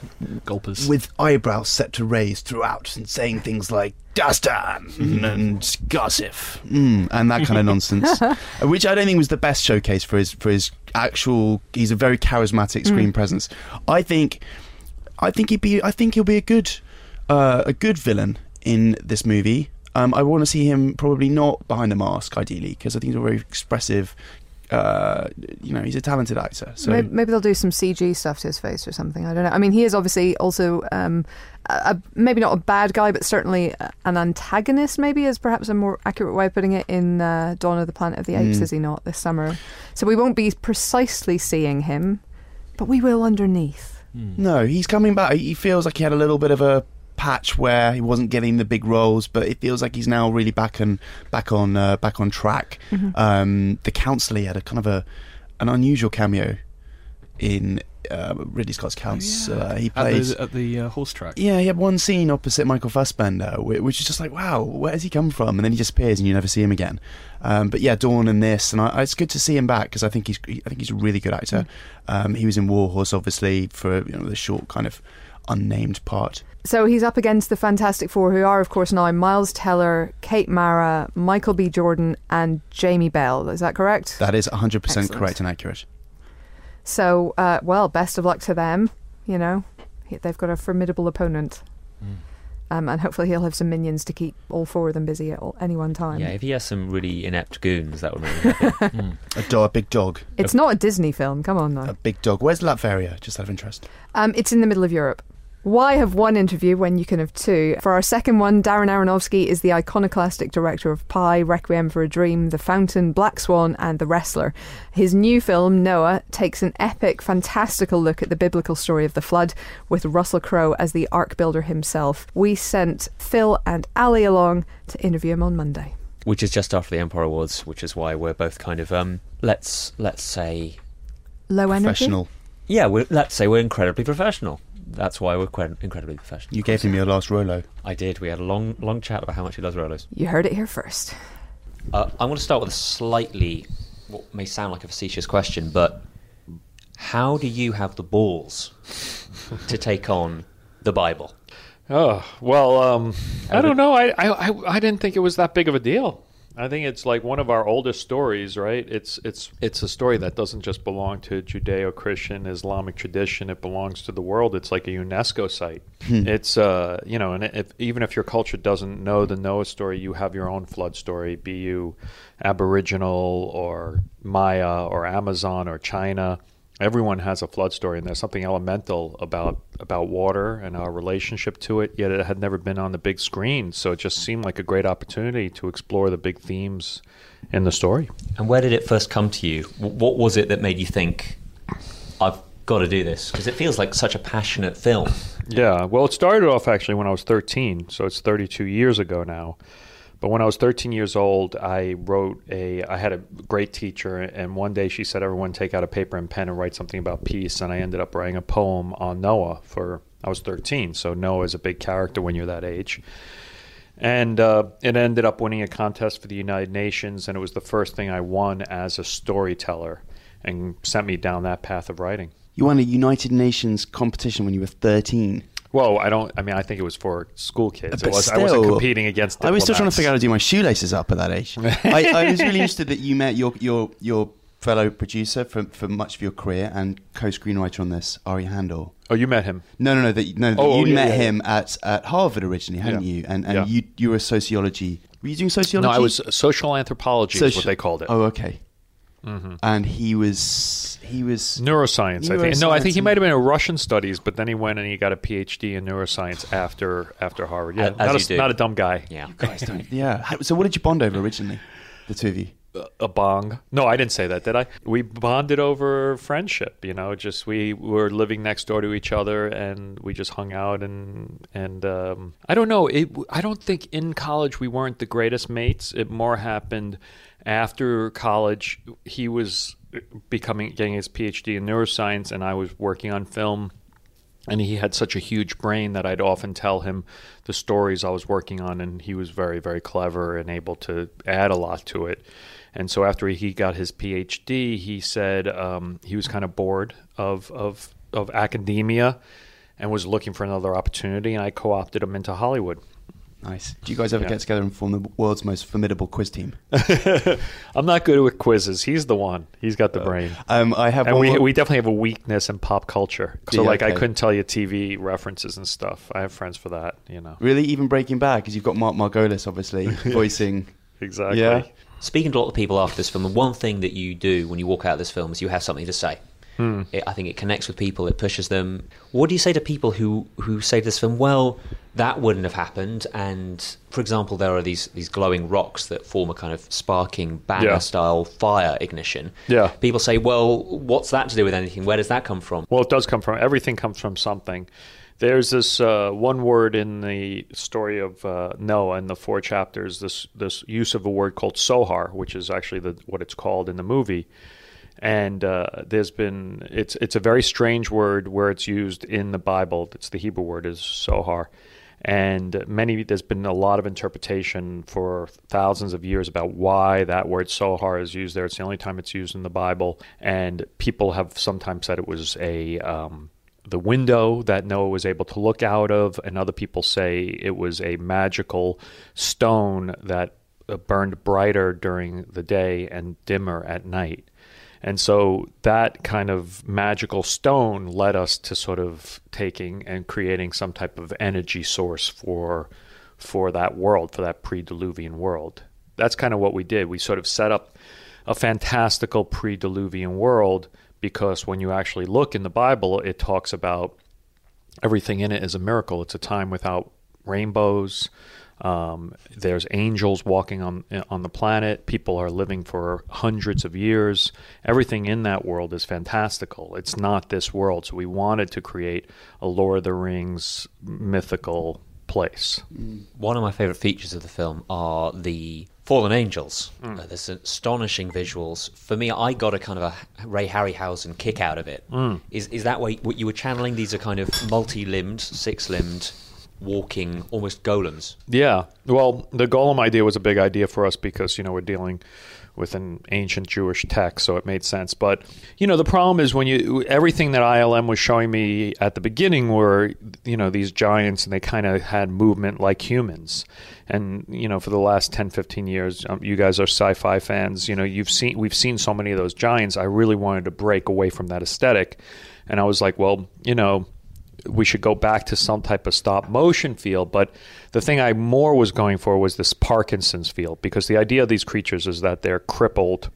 gulpers. with eyebrows set to raise throughout and saying things like Dastan and gossip mm, and that kind of nonsense, which I don't think was the best showcase for his for his actual. He's a very charismatic screen presence. I think, I think he'd be. I think he'll be a good, uh, a good villain in this movie. Um, I want to see him probably not behind a mask, ideally, because I think he's a very expressive. Uh, you know, he's a talented actor. So maybe, maybe they'll do some CG stuff to his face or something. I don't know. I mean, he is obviously also um, a, a- maybe not a bad guy, but certainly an antagonist. Maybe is perhaps a more accurate way of putting it in uh, Dawn of the Planet of the Apes. Mm. Is he not this summer? So we won't be precisely seeing him, but we will underneath. No, he's coming back. He feels like he had a little bit of a patch where he wasn't getting the big roles, but it feels like he's now really back and back on uh, back on track. Um, the counselor he had a kind of a an unusual cameo in uh, Ridley Scott's Counts. uh, he at plays. the, at the uh, horse track. yeah, he had one scene opposite Michael Fassbender, which is just like, wow, where does he come from? And then he disappears, and you never see him again. Um, but yeah, Dawn and this, and I, it's good to see him back because I think he's, I think he's a really good actor. Um, he was in Warhorse, obviously, for you know the short kind of unnamed part. So he's up against the Fantastic Four, who are, of course, now Miles Teller, Kate Mara, Michael B. Jordan, and Jamie Bell. Is that correct? That is 100% Excellent. correct and accurate. So, uh, well, best of luck to them. You know, they've got a formidable opponent. Um, and hopefully he'll have some minions to keep all four of them busy at all, any one time. Yeah, if he has some really inept goons, that would make me happy. A, dog, a big dog. It's not a Disney film. Come on though. A big dog. Where's Latveria? Just out of interest. Um, it's in the middle of Europe. Why have one interview when you can have two? For our second one, Darren Aronofsky is the iconoclastic director of Pi, Requiem for a Dream, The Fountain, Black Swan, and The Wrestler. His new film, Noah, takes an epic, fantastical look at the biblical story of the flood, with Russell Crowe as the ark builder himself. We sent Phil and Ali along to interview him on Monday. which is just after the Empire Awards, which is why we're both kind of um, let's let's say Low energy. Professional. yeah, we're, let's say we're incredibly professional. That's why we're quite incredibly professional. You gave him your last Rolo. I did. We had a long long chat about how much he loves Rolos. You heard it here first. Uh, I'm going to start with a slightly, what may sound like a facetious question, but how do you have the balls to take on the Bible? Oh well, um, I don't know. I, I I I didn't think it was that big of a deal. I think it's like one of our oldest stories, right? It's it's it's a story that doesn't just belong to Judeo-Christian Islamic tradition. It belongs to the world. It's like a UNESCO site. It's uh you know, and if, even if your culture doesn't know the Noah story, you have your own flood story. Be you Aboriginal or Maya or Amazon or China everyone has a flood story and there's something elemental about about water and our relationship to it yet it had never been on the big screen so it just seemed like a great opportunity to explore the big themes in the story And where did it first come to you? What was it that made you think, I've got to do this? Because it feels like such a passionate film. yeah well it started off actually when i was 13 so it's 32 years ago now but when i was 13 years old i wrote a i had a great teacher and one day she said everyone take out a paper and pen and write something about peace and i ended up writing a poem on noah for i was 13 so noah is a big character when you're that age and uh, it ended up winning a contest for the United Nations, and it was the first thing I won as a storyteller, and sent me down that path of writing. You won a United Nations competition when you were 13. Well, I don't. I mean, I think it was for school kids. But was, I wasn't competing against. I was still trying to figure out how to do my shoelaces up at that age. I, I was really interested that you met your your your fellow producer for for much of your career and co-screenwriter on this, Ari Handel. Oh, you met him. No, no, no. That, no, that Oh, oh you yeah, met yeah, him at, at Harvard originally, hadn't Yeah. you? And and you you were a sociology. Were you doing sociology? No, I was social anthropology, is what they called it. Oh, okay. And he was he was Neuroscience, I think. No, I think he might have been in Russian studies, but then he went and he got a PhD in neuroscience after after Harvard. Yeah, As- as not, you a, do. not a dumb guy. Yeah. guys don't. Yeah. So what did you bond over originally, the two of you? A bong. No, I didn't say that, did I? We bonded over friendship. You know, just we were living next door to each other, and we just hung out and and um, I don't know. It. I don't think in college we weren't the greatest mates. It more happened after college. He was becoming getting his PhD in neuroscience, and I was working on film. and he had such a huge brain that I'd often tell him the stories I was working on, and he was very, very clever and able to add a lot to it. And so after he got his PhD, he said um, he was kind of bored of of of academia and was looking for another opportunity, and I co-opted him into Hollywood. Nice. Do you guys ever Yeah. get together and form the world's most formidable quiz team? I'm not good with quizzes. He's the one. He's got the brain. Um, I have And we, more- we definitely have a weakness in pop culture. So, Yeah, like, I couldn't tell you TV references and stuff. I have friends for that, you know. really even Breaking Bad because you've got Mark Margolis obviously voicing. Exactly. Yeah. Speaking to a lot of people after this film, the one thing that you do when you walk out of this film is you have something to say. Hmm. It, I think it connects with people, it pushes them. What do you say to people who, who say to this film, well, that wouldn't have happened? And, for example, there are these, these glowing rocks that form a kind of sparking banner Yeah. style fire ignition. Yeah. People say, well, what's that to do with anything? Where does that come from? Well, it does come from everything comes from something. There's this uh, one word in the story of uh, Noah in the four chapters. This this use of a word called sohar, which is actually the, what it's called in the movie. And uh, there's been it's it's a very strange word where it's used in the Bible. It's the Hebrew word is sohar, and many there's been a lot of interpretation for thousands of years about why that word sohar is used there. It's the only time it's used in the Bible, and people have sometimes said it was a um, the window that Noah was able to look out of, and other people say it was a magical stone that uh, burned brighter during the day and dimmer at night. And so that kind of magical stone led us to sort of taking and creating some type of energy source for for that world, for that pre-diluvian world. That's kind of what we did. We sort of set up a fantastical pre-diluvian world because when you actually look in the Bible, it talks about everything in it is a miracle. It's a time without rainbows. Um, there's angels walking on on the planet. People are living for hundreds of years. Everything in that world is fantastical. It's not this world. So we wanted to create a Lord of the Rings mythical place. One of my favourite features of the film are the fallen angels. Hmm. Uh, there's astonishing visuals. For me, I got a kind of a Ray Harryhausen kick out of it. Hmm. Is is that what you were channeling? These are kind of multi-limbed, six-limbed, walking, almost golems. Yeah. Well, the golem idea was a big idea for us because, you know, we're dealing with an ancient Jewish text, so it made sense. But, you know, the problem is when you everything that ILM was showing me at the beginning were, you know, these giants and they kind of had movement like humans. And, you know, for the last 10, 15 years, um, you guys are sci-fi fans, you know, you've seen we've seen so many of those giants. I really wanted to break away from that aesthetic. And I was like, well, you know, we should go back to some type of stop motion feel. But the thing I more was going for was this Parkinson's feel, because the idea of these creatures is that they're crippled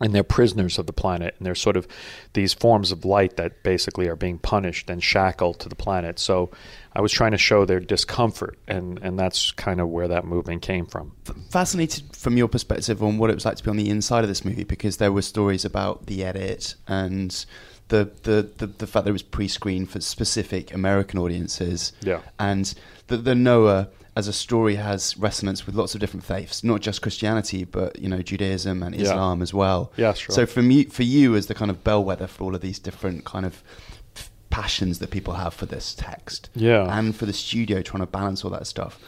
and they're prisoners of the planet, and they're sort of these forms of light that basically are being punished and shackled to the planet. So I was trying to show their discomfort, and, and that's kind of where that movement came from. fascinated from your perspective on what it was like to be on the inside of this movie because there were stories about the edit and the the, the, the fact that it was pre-screened for specific American audiences. Yeah. And the, the Noah as a story has resonance with lots of different faiths, not just Christianity, but you know Judaism and Yeah. Islam as well. Yeah, sure. So for me, for you as the kind of bellwether for all of these different kind of f- passions that people have for this text, Yeah. and for the studio trying to balance all that stuff.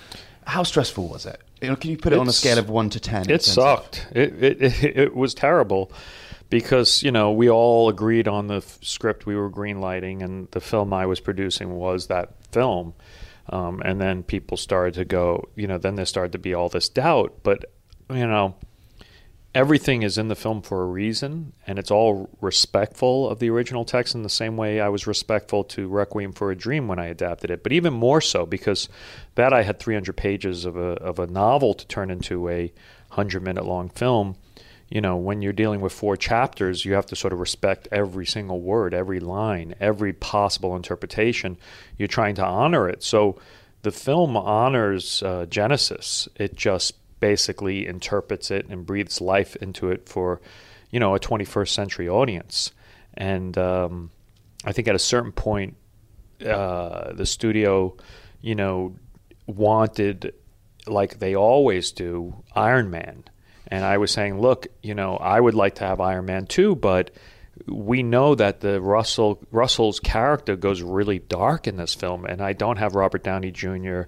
How stressful was it? You know, can you put it on a scale of one to ten? It sucked. It, it it it was terrible because you know we all agreed on the f- script we were greenlighting, and the film I was producing was that film. Um, and then people started to go, you know, then there started to be all this doubt. But you know, everything is in the film for a reason, and it's all respectful of the original text in the same way I was respectful to Requiem for a Dream when I adapted it. But even more so because that I had 300 pages of a of a novel to turn into a hundred minute long film. You know, when you're dealing with four chapters, you have to sort of respect every single word, every line, every possible interpretation. You're trying to honor it. So the film honors uh, Genesis. It just basically interprets it and breathes life into it for, you know, a 21st century audience. And um, I think at a certain point, uh, the studio, you know, wanted, like they always do, Iron Man. And I was saying, look, you know, I would like to have Iron Man too, but we know that the Russell Russell's character goes really dark in this film, and I don't have Robert Downey Jr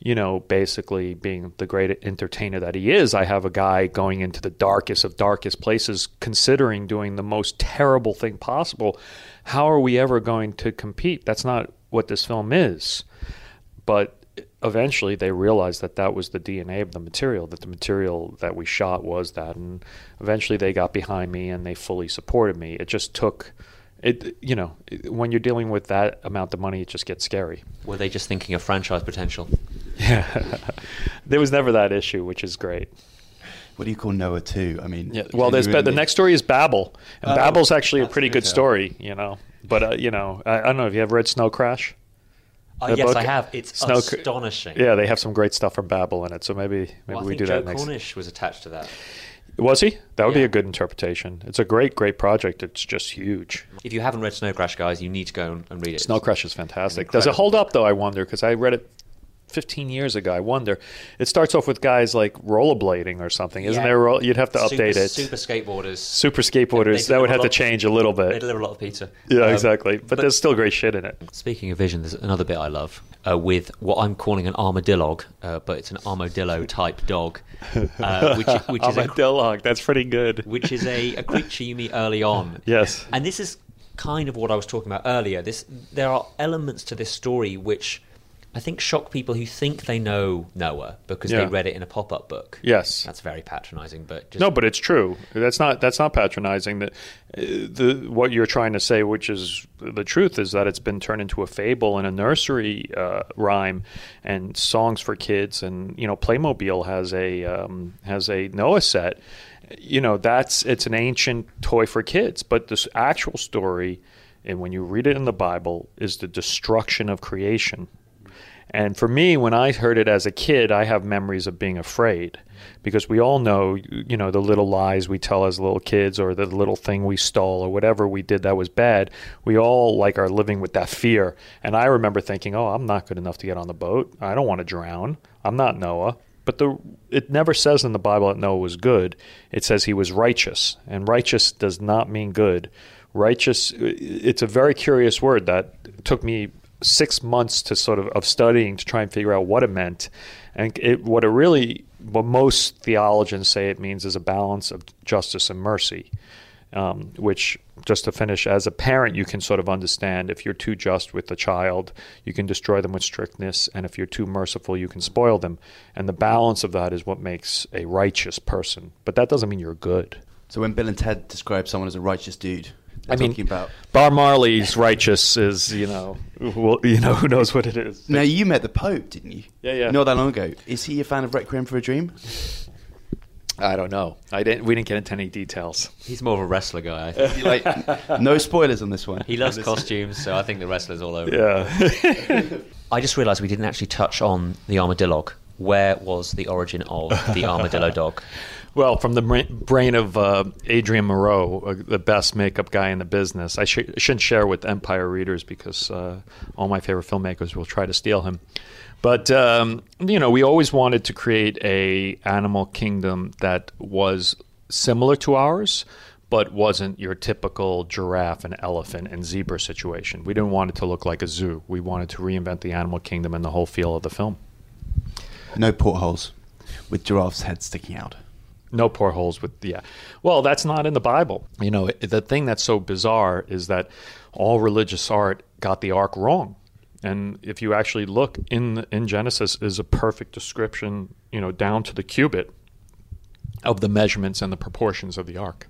you know, basically being the great entertainer that he is, I have a guy going into the darkest of darkest places, considering doing the most terrible thing possible. How are we ever going to compete? That's not what this film is. But eventually they realized that that was the DNA of the material, that the material that we shot was that. And eventually they got behind me and they fully supported me. It just took it you know when you're dealing with that amount of money it just gets scary were they just thinking of franchise potential yeah there was never that issue which is great what do you call Noah 2? I mean, yeah, well, there's the next story is Babel, and oh, Babel's actually a pretty good story, you know. But uh, you know, I, I, don't know if you have read Snow Crash. Uh, yes, book? I have. It's Snow astonishing. Yeah, they have some great stuff from Babel in it. So maybe maybe well, we do Joe that next. Cornish was attached to that. Was he? That would yeah. be a good interpretation. It's a great, great project. It's just huge. If you haven't read Snow Crash, guys, you need to go and read it. Snow Crash is fantastic. Does it hold up though? I wonder because I read it 15 years ago. I wonder. It starts off with guys like rollerblading or something, isn't yeah. there? You'd have to super, update it. Super skateboarders. Super skateboarders. That would have to change a little bit. They deliver a lot of pizza. Yeah, um, exactly. But, but, there's still great shit in it. Speaking of vision, there's another bit I love uh, with what I'm calling an armadillo, uh, but it's an armadillo type dog, uh, which, which is armadillo. A, that's pretty good. Which is a, a creature you meet early on. yes. And this is kind of what I was talking about earlier. This there are elements to this story which I think shock people who think they know Noah because yeah. they read it in a pop-up book. Yes, that's very patronising. But just... no, but it's true. That's not that's not patronising. That the what you're trying to say, which is the truth, is that it's been turned into a fable and a nursery uh, rhyme and songs for kids. And you know, Playmobil has a um, has a Noah set. You know, that's it's an ancient toy for kids, but this actual story. And when you read it in the Bible, is the destruction of creation and for me, when I heard it as a kid, I have memories of being afraid because we all know, you know, the little lies we tell as little kids or the little thing we stole or whatever we did that was bad. We all like are living with that fear. And I remember thinking, oh, I'm not good enough to get on the boat. I don't want to drown. I'm not Noah. But the it never says in the Bible that Noah was good. It says he was righteous. And righteous does not mean good. Righteous, it's a very curious word that took me six months to sort of of studying to try and figure out what it meant, and it, what it really, what most theologians say it means is a balance of justice and mercy. Um, which, just to finish, as a parent, you can sort of understand if you're too just with the child, you can destroy them with strictness, and if you're too merciful, you can spoil them. And the balance of that is what makes a righteous person. But that doesn't mean you're good. So when Bill and Ted describe someone as a righteous dude, I mean, about. Bar Marley's righteous is, you know, well, you know, who knows what it is. Now, you met the Pope, didn't you? Yeah, yeah. Not that long ago. Is he a fan of Requiem for a Dream? I don't know. I didn't. We didn't get into any details. He's more of a wrestler guy. I think. like, no spoilers on this one. He loves costumes, so I think the wrestlers all over. Yeah. I just realised we didn't actually touch on the armadillo. Where was the origin of the armadillo dog? Well, from the brain of uh, Adrien Morot, uh, the best makeup guy in the business. I sh- shouldn't share with Empire readers because uh, all my favorite filmmakers will try to steal him. But um, you know, we always wanted to create a animal kingdom that was similar to ours, but wasn't your typical giraffe and elephant and zebra situation. We didn't want it to look like a zoo. We wanted to reinvent the animal kingdom and the whole feel of the film. No portholes with giraffes' heads sticking out. No portholes with yeah. Well, that's not in the Bible. You know, the thing that's so bizarre is that all religious art got the ark wrong. And if you actually look in in Genesis is a perfect description, you know, down to the cubit. of the measurements and the proportions of the ark.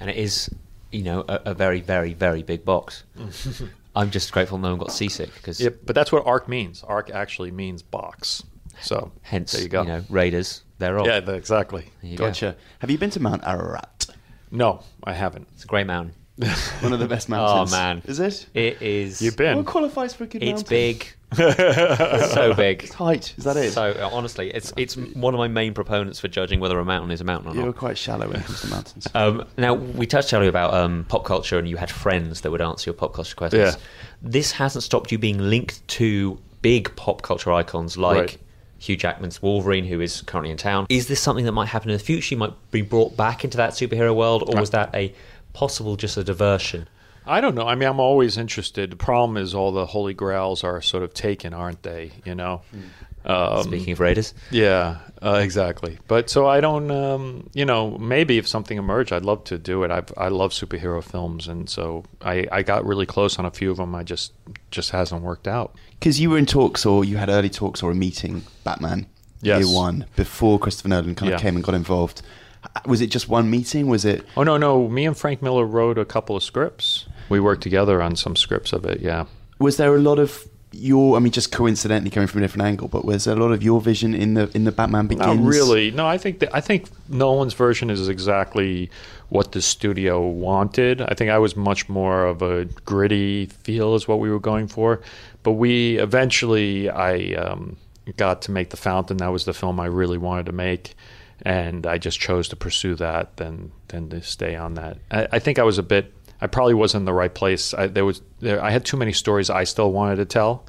and it is, you know, a, a very, very, very big box. I'm just grateful no one got seasick because Yeah, but that's what ark means. Ark actually means box. So hence, there you go. know, Raiders, they're off. yeah, exactly. There you go. Gotcha. Have you been to Mount Ararat? No, I haven't. It's a great mountain. One of the best mountains. Oh man, Is it? It is. You've been. What qualifies for a good It's mountain? big. so big. It's Height. Is that it? So honestly, it's it's one of my main proponents for judging whether a mountain is a mountain or not. You're quite shallow when it comes to mountains. Um, now we touched earlier about um, pop culture, and you had friends that would answer your pop culture questions. Yeah. This hasn't stopped you being linked to big pop culture icons like Right. Hugh Jackman's Wolverine, who is currently in town. Is this something that might happen in the future? You might be brought back into that superhero world, or was that a possible just a diversion? I don't know. I mean, I'm always interested. The problem is all the holy grails are sort of taken, aren't they? You know. Mm. Um, Speaking of Raiders, Yeah, uh, exactly. But so I don't, um, you know, maybe if something emerged, I'd love to do it. I've, I love superhero films, and so I, I got really close on a few of them. I just just hasn't worked out. Because you were in talks, or you had early talks, or a meeting, Batman, Yes. year one, before Christopher Nolan kind of Yeah. came and got involved. Was it just one meeting? Was it? Oh no, no. Me and Frank Miller wrote a couple of scripts. We worked together on some scripts of it. Yeah. Was there a lot of your? I mean, just coincidentally coming from a different angle, but was a lot of your vision in the in the Batman Begins? Not really. No, I think that, I think Nolan's version is exactly what the studio wanted. I think I was much more of a gritty feel is what we were going for, but we eventually I um, got to make the Fountain. That was the film I really wanted to make, and I just chose to pursue that than than to stay on that. I, I think I was a bit. I probably wasn't in the right place. I, there was there, I had too many stories I still wanted to tell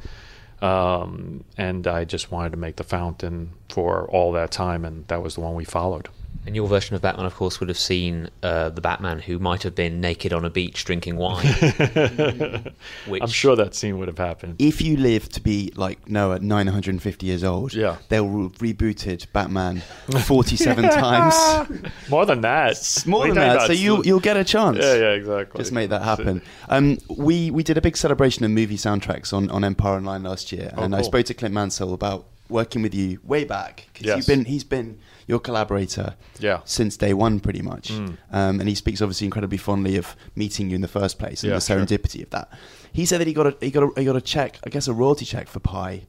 um, and I just wanted to make the fountain for all that time, and that was the one we followed. And your version of Batman, of course, would have seen uh, the Batman who might have been naked on a beach drinking wine. which I'm sure that scene would have happened. If you live to be like Noah, 950 years old, Yeah. they'll re- rebooted Batman 47 times. More than that. It's more than that, so you you'll get a chance. Yeah, yeah, exactly. Just make that happen. Um, we we did a big celebration of movie soundtracks on, on Empire Online last year, Oh, and I spoke to Clint Mansell about working with you way back because Yes. you've been he's been your collaborator Yeah. since day one pretty much, Mm. um, and he speaks obviously incredibly fondly of meeting you in the first place and Yeah, the sure. serendipity of that. He said that he got a he got a, he got a check, I guess a royalty check for Pi.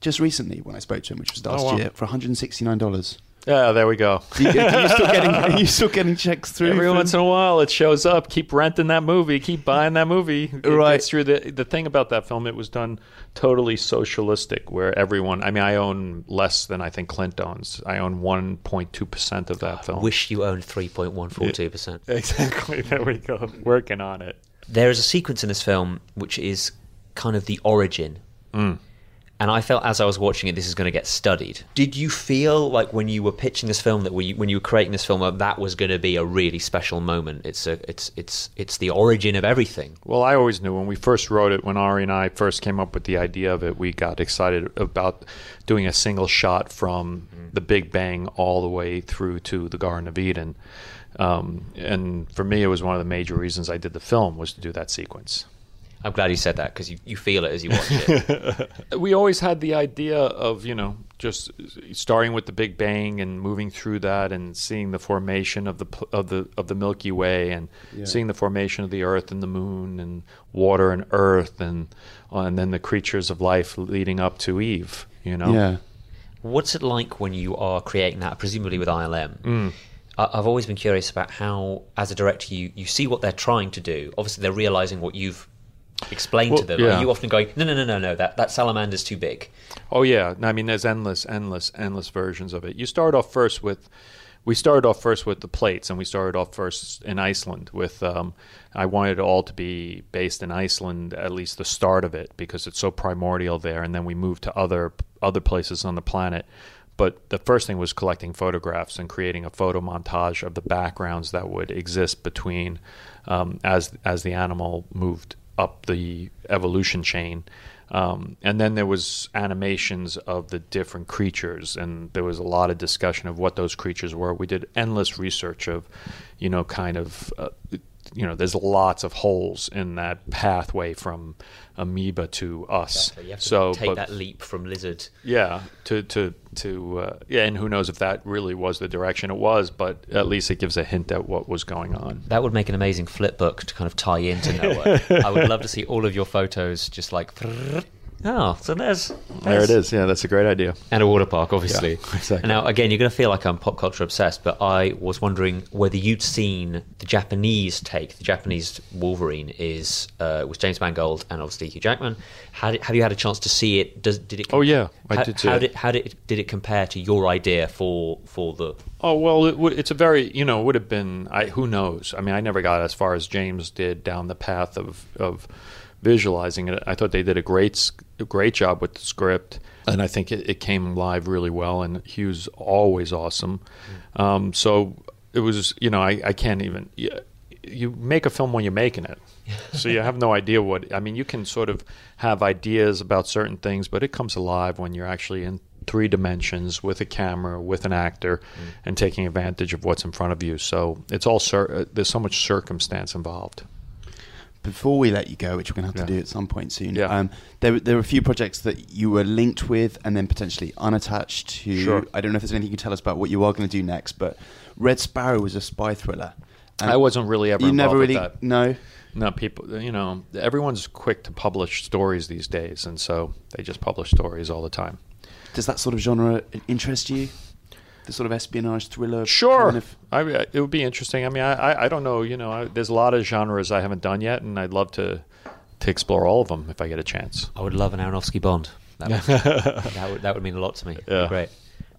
Just recently, when I spoke to him, which was last Oh, wow. year, for 169 dollars. Yeah, there we go. Are you still getting are you still getting checks through? Every from- once in a while, it shows up. Keep renting that movie. Keep buying that movie. It Right. gets through the the thing about that film. It was done totally socialistic, where everyone. I mean, I own less than I think Clint owns. I own 1.2 percent of that film. I wish you owned 3.142%. exactly. There we go. Working on it. There is a sequence in this film which is kind of the origin. Mm. And I felt as I was watching it, this is going to get studied. Did you feel like when you were pitching this film that when you, when you were creating this film that that was going to be a really special moment? It's a, it's it's it's the origin of everything. Well, I always knew when we first wrote it, when Ari and I first came up with the idea of it, we got excited about doing a single shot from the Big Bang all the way through to the Garden of Eden. Um, and for me, it was one of the major reasons I did the film was to do that sequence. I'm glad you said that because you, you feel it as you watch it. we always had the idea of you know just starting with the Big Bang and moving through that and seeing the formation of the of the of the Milky Way and seeing the formation of the Earth and the Moon and water and Earth and and then the creatures of life leading up to Eve. You know. Yeah. What's it like when you are creating that, presumably with ILM? Mm. I- I've always been curious about how, as a director, you, you see what they're trying to do. Obviously, they're realizing what you've explained to them. yeah. Are you often going, no, no, no, no, no, that, that salamander's too big? Oh yeah, I mean, there's endless, endless, endless versions of it. You start off first with, we started off first with the plates, and we started off first in Iceland with. Um, I wanted it all to be based in Iceland, at least the start of it, because it's so primordial there, and then we moved to other other places on the planet. But the first thing was collecting photographs and creating a photo montage of the backgrounds that would exist between um, as as the animal moved up the evolution chain. Um, and then there was animations of the different creatures, and there was a lot of discussion of what those creatures were. We did endless research of, you know, kind of uh, you know, there's lots of holes in that pathway from amoeba to us. Have to so, take but- that leap from lizard. yeah, to to to uh, yeah, and who knows if that really was the direction it was, but at least it gives a hint at what was going on. That would make an amazing flip book to kind of tie into Noah. I would love to see all of your photos just like. Oh, so there's, There it is. Yeah, that's a great idea. And a water park, obviously. Yeah, exactly. Now, again, you're going to feel like I'm pop culture obsessed, but I was wondering whether you'd seen the Japanese take. The Japanese Wolverine is uh, was James Mangold and obviously Hugh Jackman. Have you had a chance to see it? Does did it? Oh, yeah, I how, did How it. did how did it, did it compare to your idea for for the? Oh well, it would, it's a very you know it would have been. I, who knows? I mean, I never got as far as James did down the path of of visualizing it. I thought they did a great a great job with the script, and I think it, it came live really well. And Hugh's always awesome. Um, so it was you know I, I can't even. You, you make a film when you're making it. so you have no idea what I mean. You can sort of have ideas about certain things, but it comes alive when you're actually in three dimensions with a camera, with an actor, and taking advantage of what's in front of you. So it's all cir- uh, there's so much circumstance involved. Before we let you go, which we're going to have to Yeah. do at some point soon, Yeah. um, there, there were a few projects that you were linked with and then potentially unattached to. Sure. I don't know if there's anything you can tell us about what you are going to do next, but Red Sparrow was a spy thriller. And I wasn't really ever You involved never really. No. No, people, you know, everyone's quick to publish stories these days, and so they just publish stories all the time. Does that sort of genre interest you? The sort of espionage thriller? Sure, kind of- I uh, it would be interesting. I mean, I, I, I don't know. You know, I, there's a lot of genres I haven't done yet, and I'd love to to explore all of them if I get a chance. I would love an Aronofsky Bond. That would, that would that would mean a lot to me. Yeah. Great.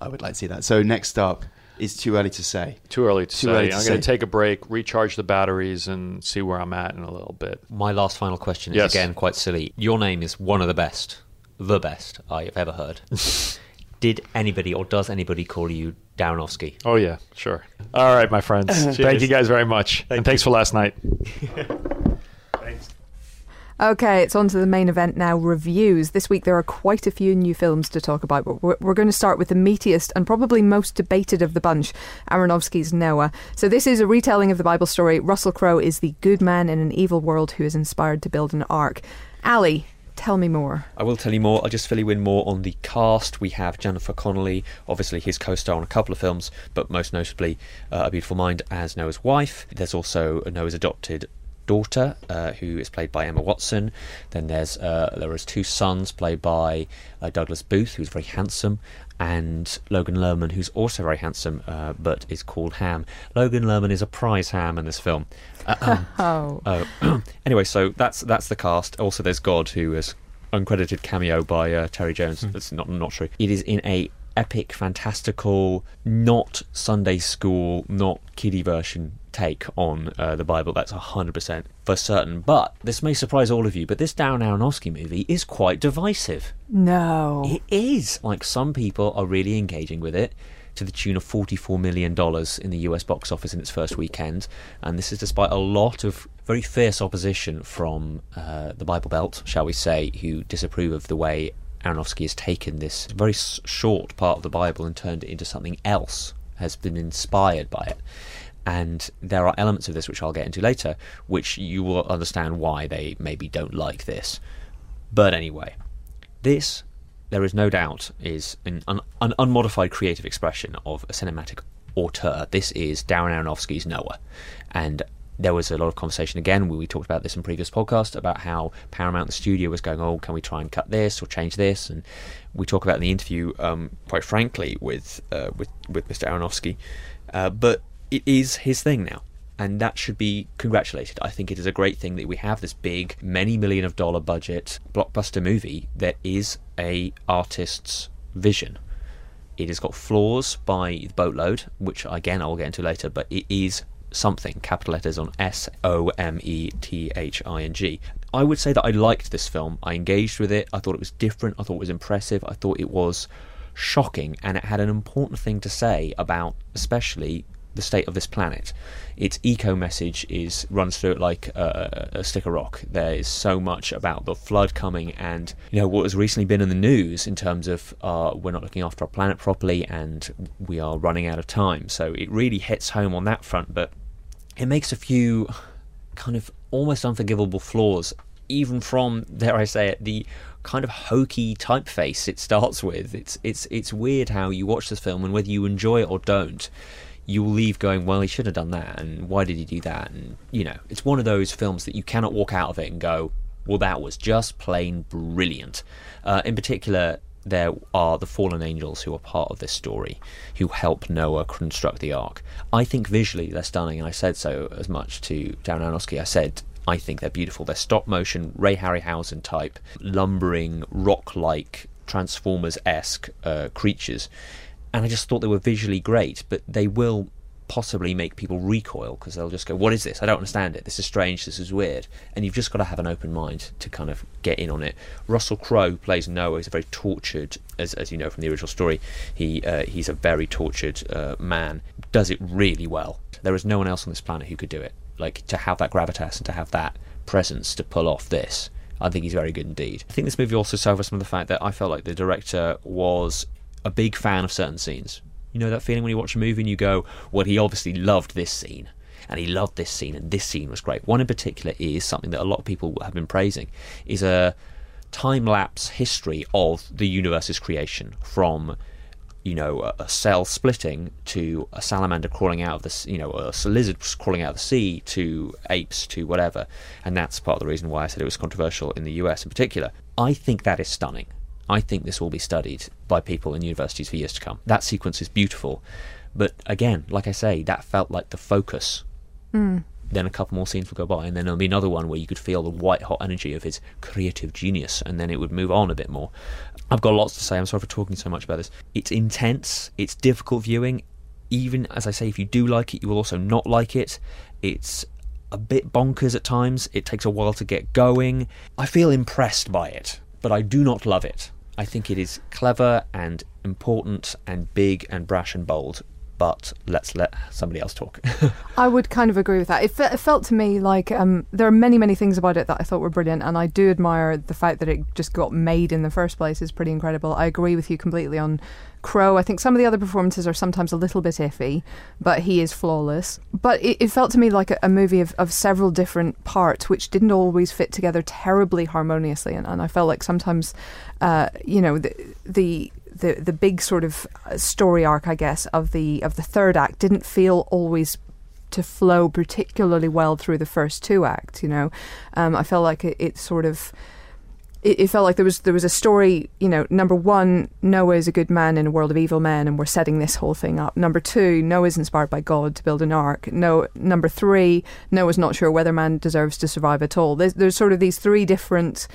I would like to see that. So next up is too early to say. Too early to Too say. early to I'm going to take a break, recharge the batteries, and see where I'm at in a little bit. My last final question is Yes. again quite silly. Your name is one of the best, the best I have ever heard. Did anybody or does anybody call you Darrenofsky? Oh yeah, sure. All right, my friends. Thank you guys very much, and thanks for last night. Okay, it's on to the main event now reviews. This week there are quite a few new films to talk about, but we're, we're going to start with the meatiest and probably most debated of the bunch Aronofsky's Noah. So, this is a retelling of the Bible story. Russell Crowe is the good man in an evil world who is inspired to build an ark. Ali, tell me more. I will tell you more. I'll just fill you in more on the cast. We have Jennifer Connelly, obviously his co-star on a couple of films, but most notably uh, A Beautiful Mind as Noah's wife. There's also Noah's adopted daughter, uh, who is played by Emma Watson. Then there's uh, there is two sons played by uh, Douglas Booth, who's very handsome, and Logan Lerman, who's also very handsome, uh, but is called Ham. Logan Lerman is a prize ham in this film. Uh, Oh. Oh, anyway, so that's that's the cast. Also, there's God, who is uncredited cameo by uh, Terry Jones. That's not not true. It is in a epic, fantastical, not Sunday school, not kiddie version take on uh, the Bible. That's hundred percent for certain. But this may surprise all of you. But this Darren Aronofsky movie is quite divisive. No. It is. Like some people are really engaging with it to the tune of $44 million in the US box office in its first weekend. And this is despite a lot of very fierce opposition from uh, the Bible Belt, shall we say, who disapprove of the way Aronofsky has taken this very short part of the Bible and turned it into something else, has been inspired by it. And there are elements of this which I'll get into later, which you will understand why they maybe don't like this. But anyway, this, there is no doubt, is an, un, an unmodified creative expression of a cinematic auteur. This is Darren Aronofsky's Noah. And there was a lot of conversation again, we, we talked about this in previous podcasts, about how Paramount, the studio, was going, oh, can we try and cut this or change this? And we talk about in the interview, um, quite frankly, with, uh, with, with Mr. Aronofsky. Uh, but it is his thing now and that should be congratulated. I think it is a great thing that we have this big, many million of dollar budget blockbuster movie that is a artist's vision. It has got flaws by the boatload, which again I will get into later, but it is something. Capital letters on S O M E T H I N G. I would say that I liked this film. I engaged with it. I thought it was different. I thought it was impressive. I thought it was shocking, and it had an important thing to say about, especially the state of this planet. Its eco message is runs through it like a, a stick of rock. There is so much about the flood coming, and you know what has recently been in the news in terms of uh, we're not looking after our planet properly, and we are running out of time. So it really hits home on that front, but it makes a few kind of almost unforgivable flaws, even from dare I say it, the kind of hokey typeface it starts with. It's it's it's weird how you watch this film and whether you enjoy it or don't, you will leave going, well, he should have done that, and why did he do that? And you know, it's one of those films that you cannot walk out of it and go, well, that was just plain brilliant. Uh, in particular, there are the fallen angels who are part of this story, who help Noah construct the ark. I think visually they're stunning, and I said so as much to Darren Aronofsky. I said I think they're beautiful. They're stop motion, Ray Harryhausen type, lumbering, rock like, Transformers esque uh, creatures. And I just thought they were visually great, but they will possibly make people recoil because they'll just go, What is this? I don't understand it. This is strange. This is weird. And you've just got to have an open mind to kind of get in on it. Russell Crowe plays Noah. He's a very tortured, as, as you know from the original story, he uh, he's a very tortured uh, man. Does it really well. There is no one else on this planet who could do it. Like to have that gravitas and to have that presence to pull off this. I think he's very good indeed. I think this movie also suffers from the fact that I felt like the director was a big fan of certain scenes. You know that feeling when you watch a movie and you go, well, he obviously loved this scene. And he loved this scene, and this scene was great. One in particular is something that a lot of people have been praising, is a time lapse history of the universe's creation from you know, a, cell splitting to a salamander crawling out of the, you know, a lizard crawling out of the sea to apes to whatever. And that's part of the reason why I said it was controversial in the US in particular. I think that is stunning. I think this will be studied by people in universities for years to come. That sequence is beautiful. But again, like I say, that felt like the focus. Mm. Then a couple more scenes will go by, and then there'll be another one where you could feel the white hot energy of his creative genius, and then it would move on a bit more. I've got lots to say. I'm sorry for talking so much about this. It's intense. It's difficult viewing. Even as I say, if you do like it, you will also not like it. It's a bit bonkers at times. It takes a while to get going. I feel impressed by it, but I do not love it. I think it is clever and important and big and brash and bold, but let's let somebody else talk. I would kind of agree with that. It, fe- it felt to me like um, there are many, many things about it that I thought were brilliant, and I do admire the fact that it just got made in the first place is pretty incredible. I agree with you completely on Crowe. I think some of the other performances are sometimes a little bit iffy, but he is flawless. But it, it felt to me like a, a movie of, of several different parts, which didn't always fit together terribly harmoniously, and, and I felt like sometimes, uh, you know, the, the the the big sort of story arc, I guess, of the of the third act didn't feel always to flow particularly well through the first two acts. You know, um, I felt like it, it sort of. It, it, felt like there was there was a story. You know, number one, Noah is a good man in a world of evil men, and we're setting this whole thing up. Number two, Noah is inspired by God to build an ark. No, number three, Noah's not sure whether man deserves to survive at all. There's, there's sort of these three different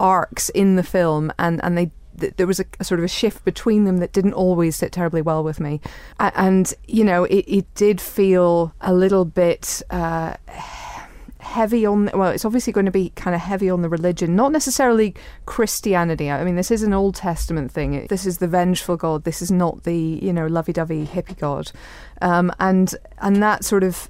arcs in the film, and and they th- there was a, a, sort of a shift between them that didn't always sit terribly well with me. and, you know, it, it, did feel a little bit. Uh, heavy on well it's obviously going to be kind of heavy on the religion not necessarily christianity i mean this is an old testament thing this is the vengeful god this is not the you know lovey-dovey hippie god um, and and that sort of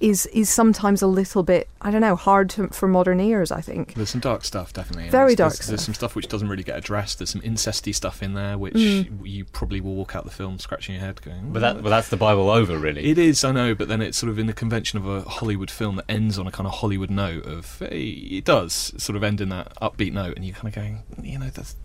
is is sometimes a little bit I don't know hard to, for modern ears. I think there's some dark stuff definitely. Very there's, dark. There's, stuff. there's, some stuff which doesn't really get addressed. There's some incesty stuff in there which mm. you probably will walk out the film scratching your head going. But that, but that's the Bible over, really. It is, I know, but then it's sort of in the convention of a Hollywood film that ends on a kind of Hollywood note of hey, it does sort of end in that upbeat note, and you're kind of going, you know, that's.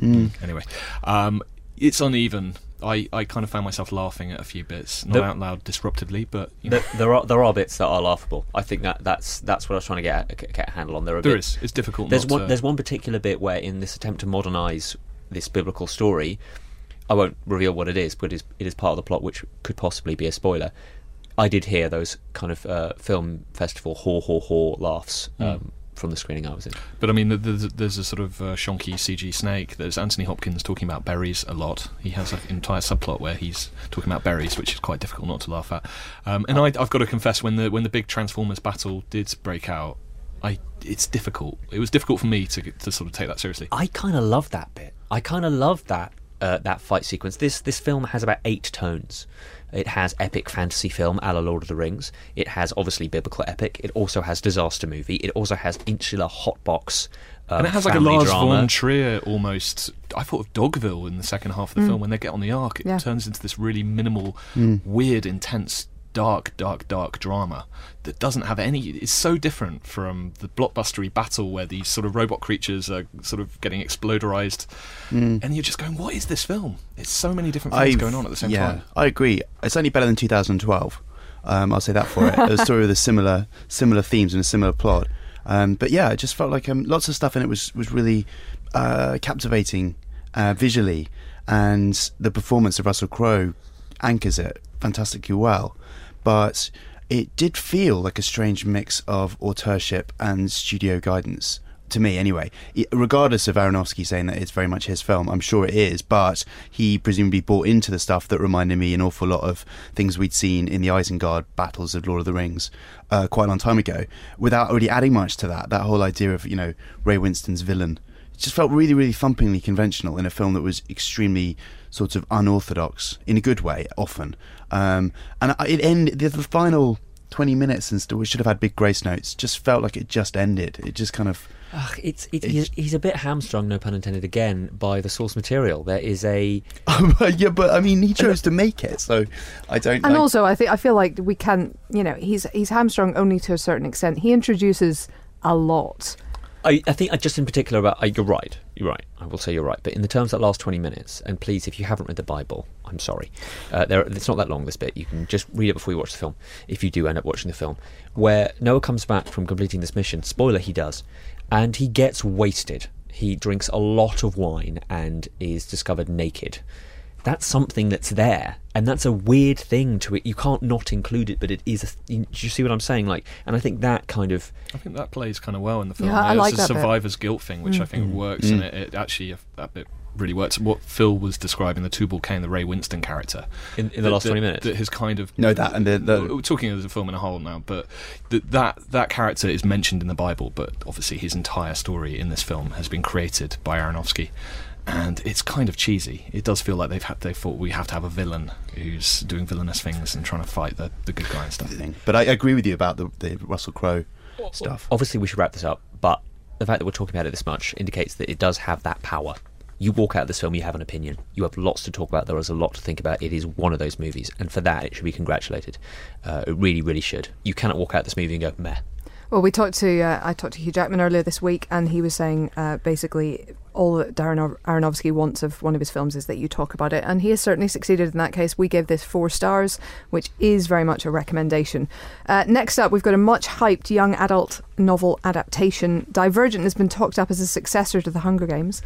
Mm. Anyway, um, it's uneven I, I kind of found myself laughing at a few bits, not out loud disruptively, but you know. there, there, are there are bits that are laughable. I think that that's that's what I was trying to get a, get a handle on. There are there bits, is. It's difficult. There's one to... there's one particular bit where in this attempt to modernise this biblical story, I won't reveal what it is, but it is, it is part of the plot, which could possibly be a spoiler. I did hear those kind of uh, film festival haw haw haw laughs. Hmm. Um, from the screening I was in. But I mean, there's, there's a sort of uh, shonky CG snake. There's Anthony Hopkins talking about berries a lot. He has an entire subplot where he's talking about berries, which is quite difficult not to laugh at. Um, and I, I've got to confess, when the when the big Transformers battle did break out, I it's difficult. It was difficult for me to to sort of take that seriously. I kind of love that bit. I kind of love that uh, that fight sequence. This this film has about eight tones. It has epic fantasy film a la Lord of the Rings. It has obviously biblical epic. It also has disaster movie. It also has insular hotbox. Uh, and it has like a Lars drama. von Trier almost. I thought of Dogville in the second half of the mm. film when they get on the ark. It yeah. turns into this really minimal, mm. weird, intense dark, dark, dark drama that doesn't have any. It's so different from the blockbustery battle where these sort of robot creatures are sort of getting exploderized, and you're just going, "What is this film?" It's so many different things I've- going on at the same yeah, time. I agree. It's only better than 2012. Um, I'll say that for it. a story with a similar similar themes and a similar plot. Um, but yeah, it just felt like um, lots of stuff in it was was really uh, captivating uh, visually, and the performance of Russell Crowe anchors it fantastically well. But it did feel like a strange mix of authorship and studio guidance to me anyway. Regardless of Aronofsky saying that it's very much his film I'm sure it is but he presumably bought into the stuff that reminded me an awful lot of things we'd seen in the Isengard battles of Lord of the Rings uh, quite a long time ago without really adding much to that. That whole idea of you know Ray Winstone's villain it just felt really really thumpingly conventional in a film that was extremely sort of unorthodox in a good way often um, and it ended the, the final 20 minutes and still we should have had big grace notes just felt like it just ended it just kind of Ugh, it's, it, he's, he's a bit hamstrung, no pun intended, again, by the source material. There is a. yeah, but I mean, he chose to make it, so I don't. And like- also, I think I feel like we can't. You know, he's he's hamstrung only to a certain extent. He introduces a lot. I, I think uh, just in particular about. Uh, you're right. You're right. I will say you're right. But in the terms that last 20 minutes, and please, if you haven't read the Bible, I'm sorry. Uh, there, it's not that long, this bit. You can just read it before you watch the film, if you do end up watching the film. Where Noah comes back from completing this mission, spoiler, he does, and he gets wasted. He drinks a lot of wine and is discovered naked. That's something that's there, and that's a weird thing to it. You can't not include it, but it is. A th- do you see what I'm saying? Like, and I think that kind of I think that plays kind of well in the film. Yeah, I It's like a that bit. survivor's guilt thing, which I think mm. works, and mm. it, it actually uh, uh, that bit really works. What Phil was describing, the Tubal Cain, the Ray Winstone character, in, in the last 20 minutes. that has kind of No, that and the- the- we're talking as a film in a whole now, but th- that that character is mentioned in the Bible, but obviously his entire story in this film has been created by Aronofsky. And it's kind of cheesy. It does feel like they've had they thought we have to have a villain who's doing villainous things and trying to fight the, the good guy and stuff. But I agree with you about the, the Russell Crowe stuff. Obviously, we should wrap this up, but the fact that we're talking about it this much indicates that it does have that power. You walk out of this film, you have an opinion. You have lots to talk about. There is a lot to think about. It is one of those movies, and for that, it should be congratulated. Uh, it really, really should. You cannot walk out of this movie and go meh. Well, we talked to uh, I talked to Hugh Jackman earlier this week, and he was saying uh, basically all that Darren Ar- Aronofsky wants of one of his films is that you talk about it, and he has certainly succeeded in that case. We give this four stars, which is very much a recommendation. Uh, next up, we've got a much hyped young adult novel adaptation. Divergent has been talked up as a successor to The Hunger Games.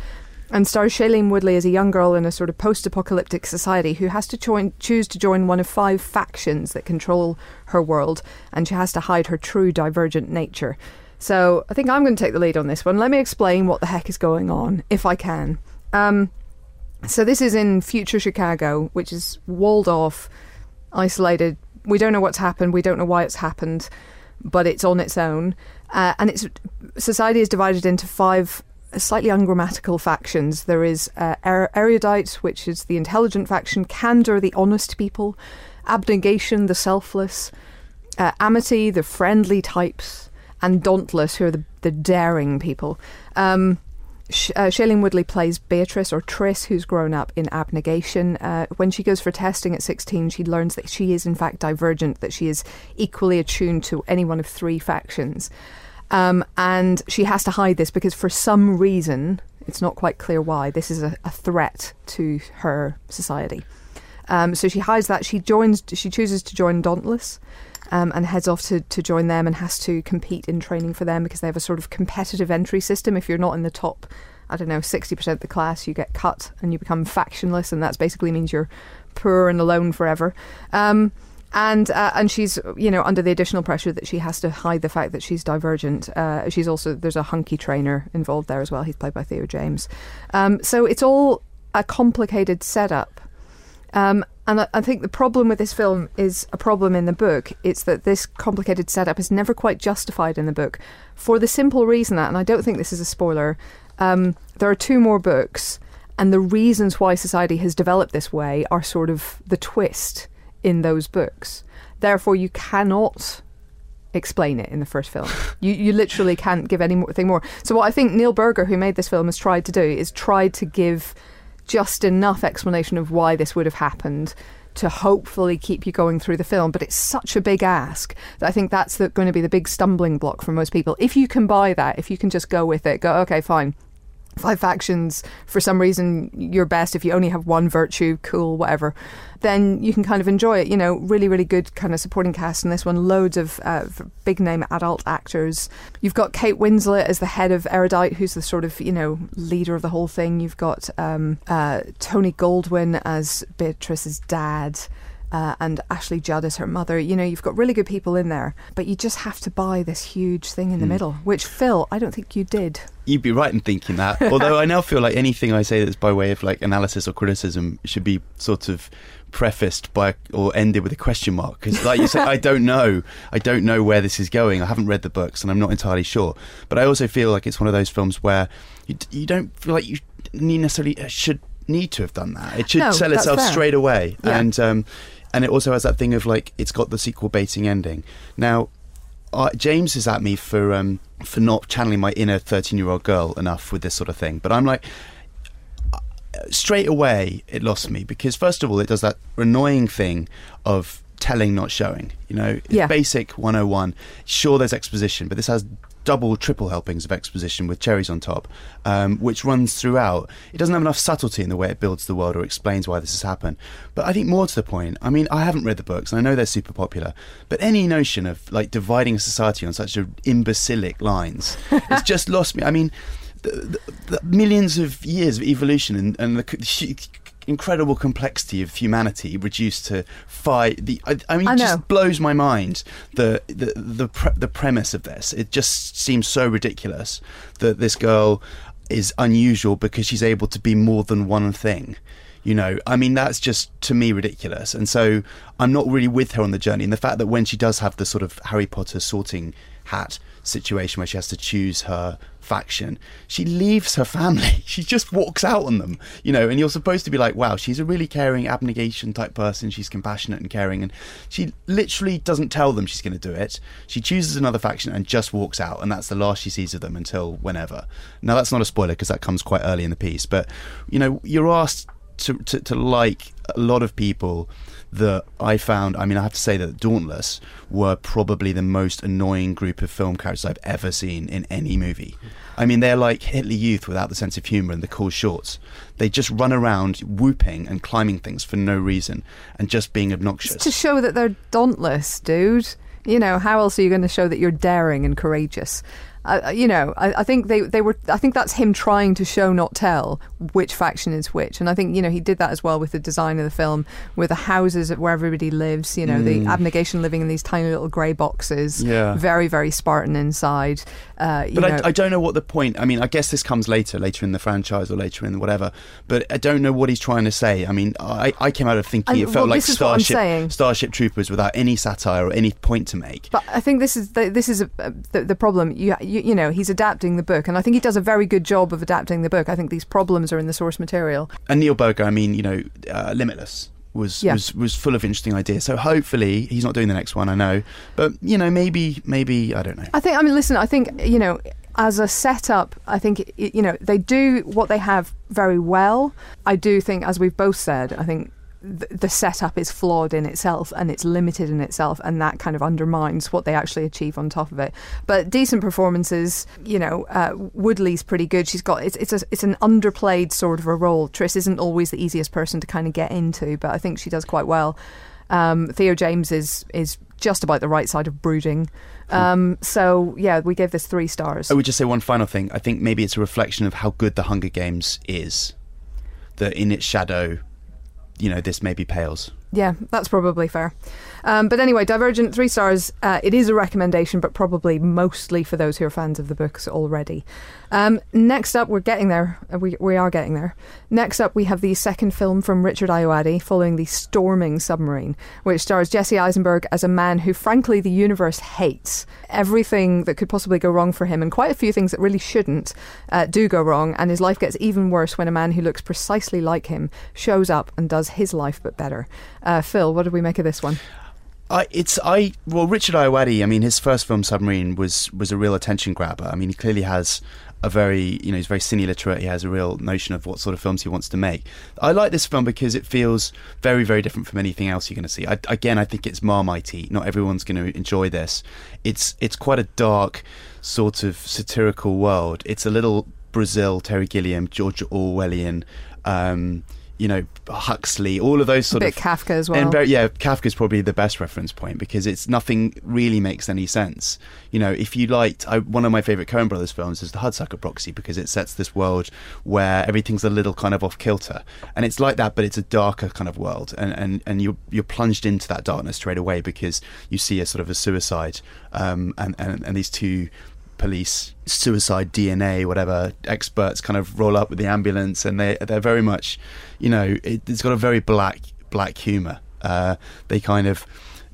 And stars Shailene Woodley as a young girl in a sort of post-apocalyptic society who has to join, choose to join one of five factions that control her world, and she has to hide her true divergent nature. So I think I'm going to take the lead on this one. Let me explain what the heck is going on, if I can. Um, so this is in future Chicago, which is walled off, isolated. We don't know what's happened. We don't know why it's happened, but it's on its own. Uh, and it's society is divided into five slightly ungrammatical factions. There is uh, er- erudite, which is the intelligent faction; candor, the honest people; abnegation, the selfless; uh, amity, the friendly types; and dauntless, who are the, the daring people. Um, Sh- uh, Shailene Woodley plays Beatrice or Triss, who's grown up in abnegation. Uh, when she goes for testing at 16, she learns that she is in fact divergent, that she is equally attuned to any one of three factions. Um, and she has to hide this because for some reason, it's not quite clear why, this is a, a threat to her society. Um, so she hides that. She joins. She chooses to join Dauntless, um, and heads off to, to join them and has to compete in training for them because they have a sort of competitive entry system. If you're not in the top, I don't know, sixty percent of the class, you get cut and you become factionless, and that basically means you're poor and alone forever. Um, and uh, and she's you know under the additional pressure that she has to hide the fact that she's divergent. Uh, she's also there's a hunky trainer involved there as well. He's played by Theo James. Um, so it's all a complicated setup. Um, and I, I think the problem with this film is a problem in the book. It's that this complicated setup is never quite justified in the book for the simple reason that, and I don't think this is a spoiler, um, there are two more books, and the reasons why society has developed this way are sort of the twist in those books. Therefore, you cannot explain it in the first film. you you literally can't give anything more. So what I think Neil Burger, who made this film, has tried to do is tried to give just enough explanation of why this would have happened to hopefully keep you going through the film. But it's such a big ask that I think that's the, going to be the big stumbling block for most people. If you can buy that, if you can just go with it, go, okay, fine five factions for some reason you're best if you only have one virtue cool whatever then you can kind of enjoy it you know really really good kind of supporting cast in this one. Loads of uh, big name adult actors. You've got kate winslet as the head of erudite who's the sort of you know leader of the whole thing. You've got um, uh, tony goldwyn as beatrice's dad uh, and Ashley Judd as her mother. You know, you've got really good people in there, but you just have to buy this huge thing in the Mm. middle, which Phil, I don't think you did. You'd be right in thinking that. Although I now feel like anything I say that's by way of like analysis or criticism should be sort of prefaced by or ended with a question mark because like you said I don't know I don't know where this is going I haven't read the books and I'm not entirely sure but I also feel like it's one of those films where you, you don't feel like you need necessarily uh, should need to have done that it should No, sell itself fair. straight away Yeah. and um, and it also has that thing of like it's got the sequel baiting ending now uh, James is at me for um, for not channeling my inner thirteen year old girl enough with this sort of thing. But I'm like, uh, straight away it lost me because first of all it does that annoying thing of telling not showing. You know, it's Yeah. basic 101. Sure, there's exposition, but this has double, triple helpings of exposition with cherries on top, um, which runs throughout. It doesn't have enough subtlety in the way it builds the world or explains why this has happened. But I think more to the point, I mean, I haven't read the books and I know they're super popular, but any notion of like dividing a society on such a imbecilic lines, it's just lost me. I mean, the, the, the millions of years of evolution and, and the incredible complexity of humanity reduced to five. The I, I mean, I it just blows my mind the the the, pre- the premise of this. It just seems so ridiculous that this girl is unusual because she's able to be more than one thing. You know, I mean, that's just to me ridiculous. And so I'm not really with her on the journey. And the fact that when she does have the sort of Harry Potter sorting hat situation where she has to choose her faction, she leaves her family. She just walks out on them, you know, and you're supposed to be like, wow, she's a really caring, abnegation type person. She's compassionate and caring. And she literally doesn't tell them she's going to do it. She chooses another faction and just walks out. And that's the last she sees of them until whenever. Now, that's not a spoiler because that comes quite early in the piece. But, you know, you're asked to, to, to like a lot of people that I found. I mean, I have to say that Dauntless were probably the most annoying group of film characters I've ever seen in any movie. I mean, they're like Hitler Youth without the sense of humour and the cool shorts. They just run around whooping and climbing things for no reason and just being obnoxious. to show that they're dauntless, dude. You know, how else are you going to show that you're daring and courageous? Uh, you know, I, I think they, they were. I think that's him trying to show, not tell, which faction is which. And I think you know he did that as well with the design of the film, with the houses of where everybody lives. You know, the abnegation living in these tiny little grey boxes. Mm. Yeah. very very Spartan inside. Uh, you But I, I don't know what the point. I mean, I guess this comes later, later in the franchise or later in whatever. But I don't know what he's trying to say. I mean, I, I came out of thinking I- it felt well, like this is what I'm Starship. Starship Troopers without any satire or any point to make. But I think this is the, this is a, the, the problem. You, you you know he's adapting the book, and I think he does a very good job of adapting the book. I think these problems are in the source material. and Neil Burger, I mean, you know, uh, Limitless was, Yeah. was was full of interesting ideas. So hopefully he's not doing the next one. I know, but you know, maybe maybe I don't know. I think. I mean, listen. I think you know, as a setup, I think you know they do what they have very well. I do think, as we've both said, I think th- the setup is flawed in itself and it's limited in itself, and that kind of undermines what they actually achieve on top of it. But decent performances. You know, uh, Woodley's pretty good. She's got it's it's a, it's an underplayed sort of a role. Tris isn't always the easiest person to kind of get into, but I think she does quite well. Um, Theo James is is just about the right side of brooding. Um, so yeah, we gave this three stars. I would just say one final thing. I think maybe it's a reflection of how good the Hunger Games is. That in its shadow, you know, this maybe pales. Yeah, that's probably fair. Um, but anyway, Divergent, three stars. Uh, it is a recommendation, but probably mostly for those who are fans of the books already. Um, next up, we're getting there. Uh, We, we are getting there. Next up, we have the second film from Richard Ayoade following The Storming Submarine, which stars Jesse Eisenberg as a man who, frankly, the universe hates. Everything that could possibly go wrong for him, and quite a few things that really shouldn't, uh, do go wrong, and his life gets even worse when a man who looks precisely like him shows up and does his life but better. Uh, Phil, what did we make of this one? I it's I well Richard Ayoade. I mean, his first film Submarine was was a real attention grabber. I mean, he clearly has a very you know he's very cine literate. He has a real notion of what sort of films he wants to make. I like this film because it feels very very different from anything else you're going to see. I, again, I think it's Marmite. Not everyone's going to enjoy this. It's it's quite a dark sort of satirical world. It's a little Brazil, Terry Gilliam, George Orwellian. Um, you know Huxley, all of those A sort bit of Kafka as well. and yeah, Kafka's probably the best reference point because it's nothing really makes any sense. You know, if you liked, I, one of my favorite Coen Brothers films is The Hudsucker Proxy because it sets this world where everything's a little kind of off kilter, and it's like that, but it's a darker kind of world, and and and you're you're plunged into that darkness straight away because you see a sort of a suicide, um, and and and these two police suicide DNA whatever experts kind of roll up with the ambulance and they they're very much you know it, it's got a very black black humor. Uh, they kind of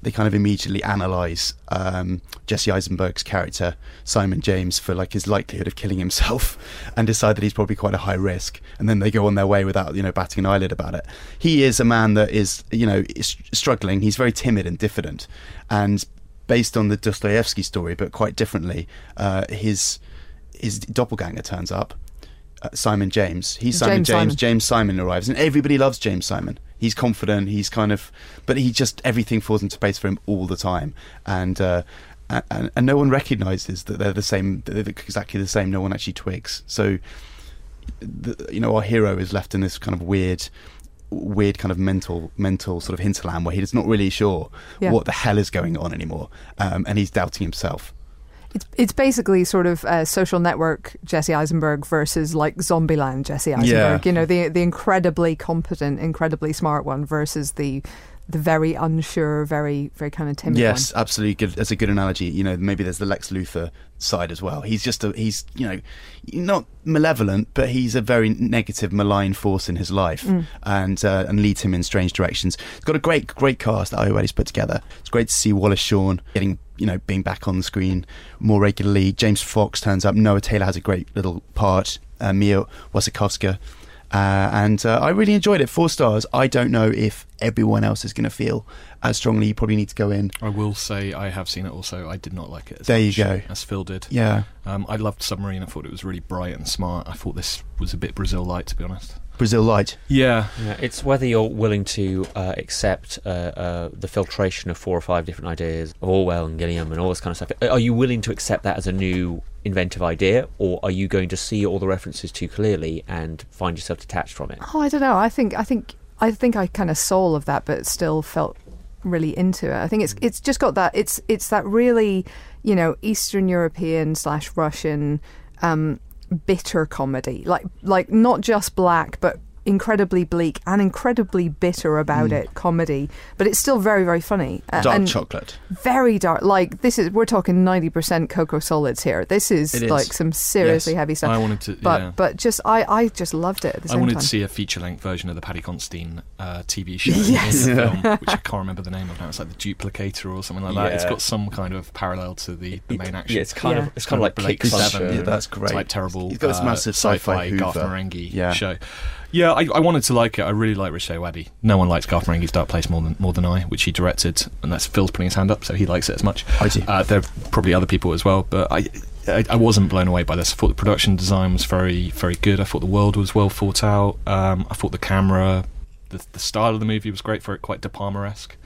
they kind of immediately analyze um, Jesse Eisenberg's character Simon James for like his likelihood of killing himself and decide that he's probably quite a high risk. And then they go on their way without you know batting an eyelid about it. He is a man that is you know is struggling. He's very timid and diffident. And based on the Dostoevsky story, but quite differently. Uh, his his doppelganger turns up, uh, Simon James. He's Simon James James. Simon. James Simon arrives, and everybody loves James Simon. He's confident. He's kind of, but he just everything falls into place for him all the time, and. Uh, and, and no one recognizes that they're the same, they're exactly the same. No one actually twigs. So, the, you know, our hero is left in this kind of weird, weird kind of mental mental sort of hinterland where he's not really sure Yeah. what the hell is going on anymore um, and he's doubting himself It's it's basically sort of uh, social network Jesse Eisenberg versus like Zombieland Jesse Eisenberg. Yeah. You know, the the incredibly competent, incredibly smart one versus the the very unsure, very very kind of timid yes absolutely. Good that's a good analogy. You know maybe there's the Lex Luthor side as well. He's just a he's you know not malevolent but he's a very negative malign force in his life and uh, and leads him in strange directions. It's got a great great cast that Ayoade's put together. It's great to see Wallace Shawn getting you know being back on the screen more regularly. James Fox turns up. Noah Taylor has a great little part. Uh, Mia Wasikowska uh, and uh, I really enjoyed it. Four stars. I don't know if everyone else is going to feel as strongly. You probably need to go in. I will say I have seen it also. I did not like it as There you go. as Phil did. Yeah, Um, I loved Submarine. I thought it was really bright and smart. I thought this was a bit Brazil light, to be honest. Brazil Light. Yeah. Yeah, it's whether you're willing to uh, accept uh, uh, the filtration of four or five different ideas of Orwell and Gilliam and all this kind of stuff. Are you willing to accept that as a new inventive idea, or are you going to see all the references too clearly and find yourself detached from it? Oh, I don't know. I think I think I think I kind of soul of that, but still felt really into it. I think it's it's just got that. It's it's that really you know Eastern European slash Russian um, bitter comedy, like like not just black, but incredibly bleak and incredibly bitter about it comedy but it's still very very funny Uh, Dark and chocolate. very dark like this is we're talking 90% cocoa solids here this is, It is. like some seriously Yes. heavy stuff I wanted to. but yeah. but just I I just loved it at the I wanted time. to see a feature length version of the Paddy Considine uh, TV show Yes. in the film, which I can't remember the name of now. It's like the Duplicator or something like that. It's got some kind of parallel to the, the main action. Yeah, it's kind Yeah. of it's kind of like Blake Seven. Yeah, that's great. It's like terrible. He's got this uh, massive sci-fi Garth Hoover. Marenghi Yeah. show. Yeah, I, I wanted to like it. I really like Richard Ayoade. No one likes Garth Marenghi's Dark Place more than more than I, which he directed, and that's Phil's putting his hand up, so he likes it as much. I do. Uh, there are probably other people as well, but I, I I wasn't blown away by this. I thought the production design was very very good. I thought the world was well thought out. Um, I thought the camera, the, the style of the movie was great for it, quite De Palma esque.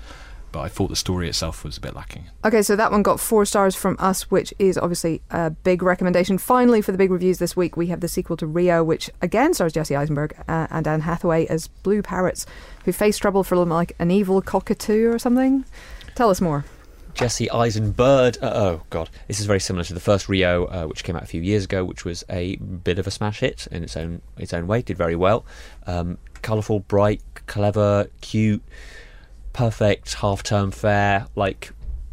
But I thought the story itself was a bit lacking. Okay, so that one got four stars from us, which is obviously a big recommendation. Finally, for the big reviews this week, we have the sequel to Rio, which again stars Jesse Eisenberg uh, and Anne Hathaway as blue parrots who face trouble from like an evil cockatoo or something. Tell us more. Jesse Eisenberg. Uh, oh God, this is very similar to the first Rio, uh, which came out a few years ago, which was a bit of a smash hit in its own its own way. Did very well. Um, Colourful, bright, clever, cute, perfect half-term fare, like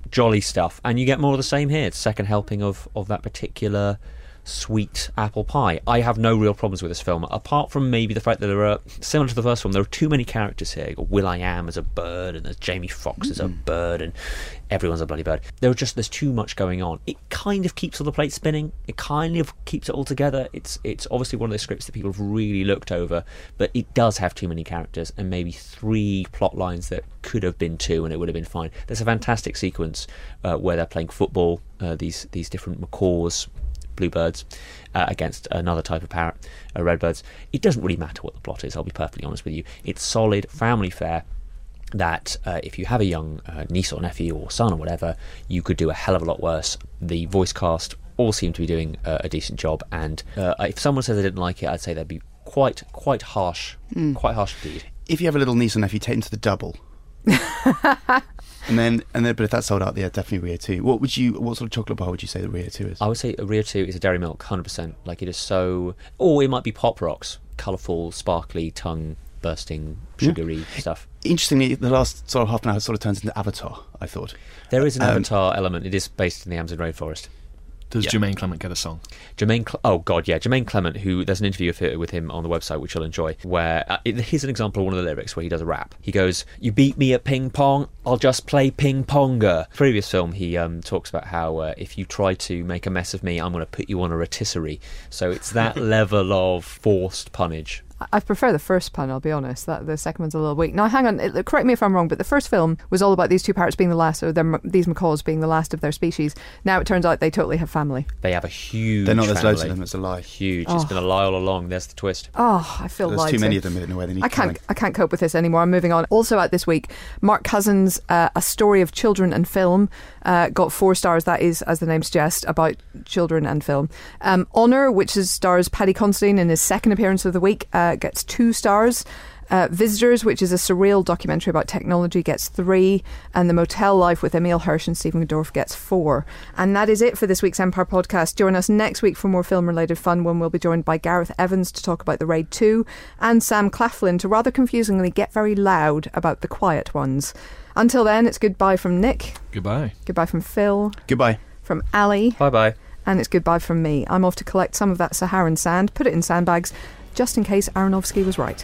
jolly stuff. And you get more of the same here. It's second helping of of that particular sweet apple pie. I have no real problems with this film, apart from maybe the fact that there are, similar to the first film, there are too many characters here. You've got Will I Am as a bird, and there's Jamie Foxx as a bird, and everyone's a bloody bird. There are just there's too much going on. It kind of keeps all the plates spinning. It kind of keeps it all together. It's it's obviously one of those scripts that people have really looked over, but it does have too many characters and maybe three plot lines that could have been two, and it would have been fine. There's a fantastic sequence uh, where they're playing football. Uh, these these different macaws bluebirds uh, against another type of parrot, uh, redbirds. It doesn't really matter what the plot is. I'll be perfectly honest with you. It's solid family fare. That uh, if you have a young uh, niece or nephew or son or whatever, you could do a hell of a lot worse. The voice cast all seem to be doing uh, a decent job, and uh, if someone says they didn't like it, I'd say they'd be quite quite harsh, quite harsh indeed. If you have a little niece or nephew, take them to the double. and then, and then, but if that's sold out, yeah, definitely Rio Two. What would you? What sort of chocolate bar would you say that Rio Two is? I would say a Rio 2 is a dairy milk, 100%. Like it is so. Or it might be Pop Rocks, colourful, sparkly, tongue bursting, sugary stuff. Interestingly, the last sort of half an hour sort of turns into Avatar. I thought. There is an Um, Avatar element. It is based in the Amazon rainforest. Does Yeah. Jermaine Clement get a song? Jermaine, Cle- oh god, yeah, Jermaine Clement. Who there's an interview with- with him on the website which you'll enjoy. Where uh, it- here's an example of one of the lyrics where he does a rap. He goes, "You beat me at ping pong, I'll just play ping ponga." Previous film, he um, talks about how uh, if you try to make a mess of me, I'm going to put you on a rotisserie. So it's that level of forced punnage. I- I prefer the first pun, I'll be honest. That the second one's a little weak. Now, hang on, it- correct me if I'm wrong, but the first film was all about these two parrots being the last, or their, these macaws being the last of their species. Now it turns out they totally have family. They have a huge. They're not. There's loads of them. It's a lie. Huge. It's been a lie all along. There's the twist. Oh, I feel like. There's lied too to. many of them in a way. They need I can't. killing. I can't cope with this anymore. I'm moving on. Also out this week, Mark Cousins' uh, "A Story of Children and Film" uh, got four stars. That is, as the name suggests, about children and film. Um, Honor, which is stars Paddy Considine in his second appearance of the week, uh, gets two stars. Uh, Visitors, which is a surreal documentary about technology, gets three, and The Motel Life with Emile Hirsch and Stephen Dorff gets four. And that is it for this week's Empire podcast. Join us next week for more film related fun when we'll be joined by Gareth Evans to talk about The Raid 2 and Sam Claflin to rather confusingly get very loud about the quiet ones. Until then, it's goodbye from Nick, Goodbye. goodbye from Phil, Goodbye. from Ali, Bye bye. and it's goodbye from me. I'm off to collect some of that Saharan sand, put it in sandbags, just in case Aronofsky was right.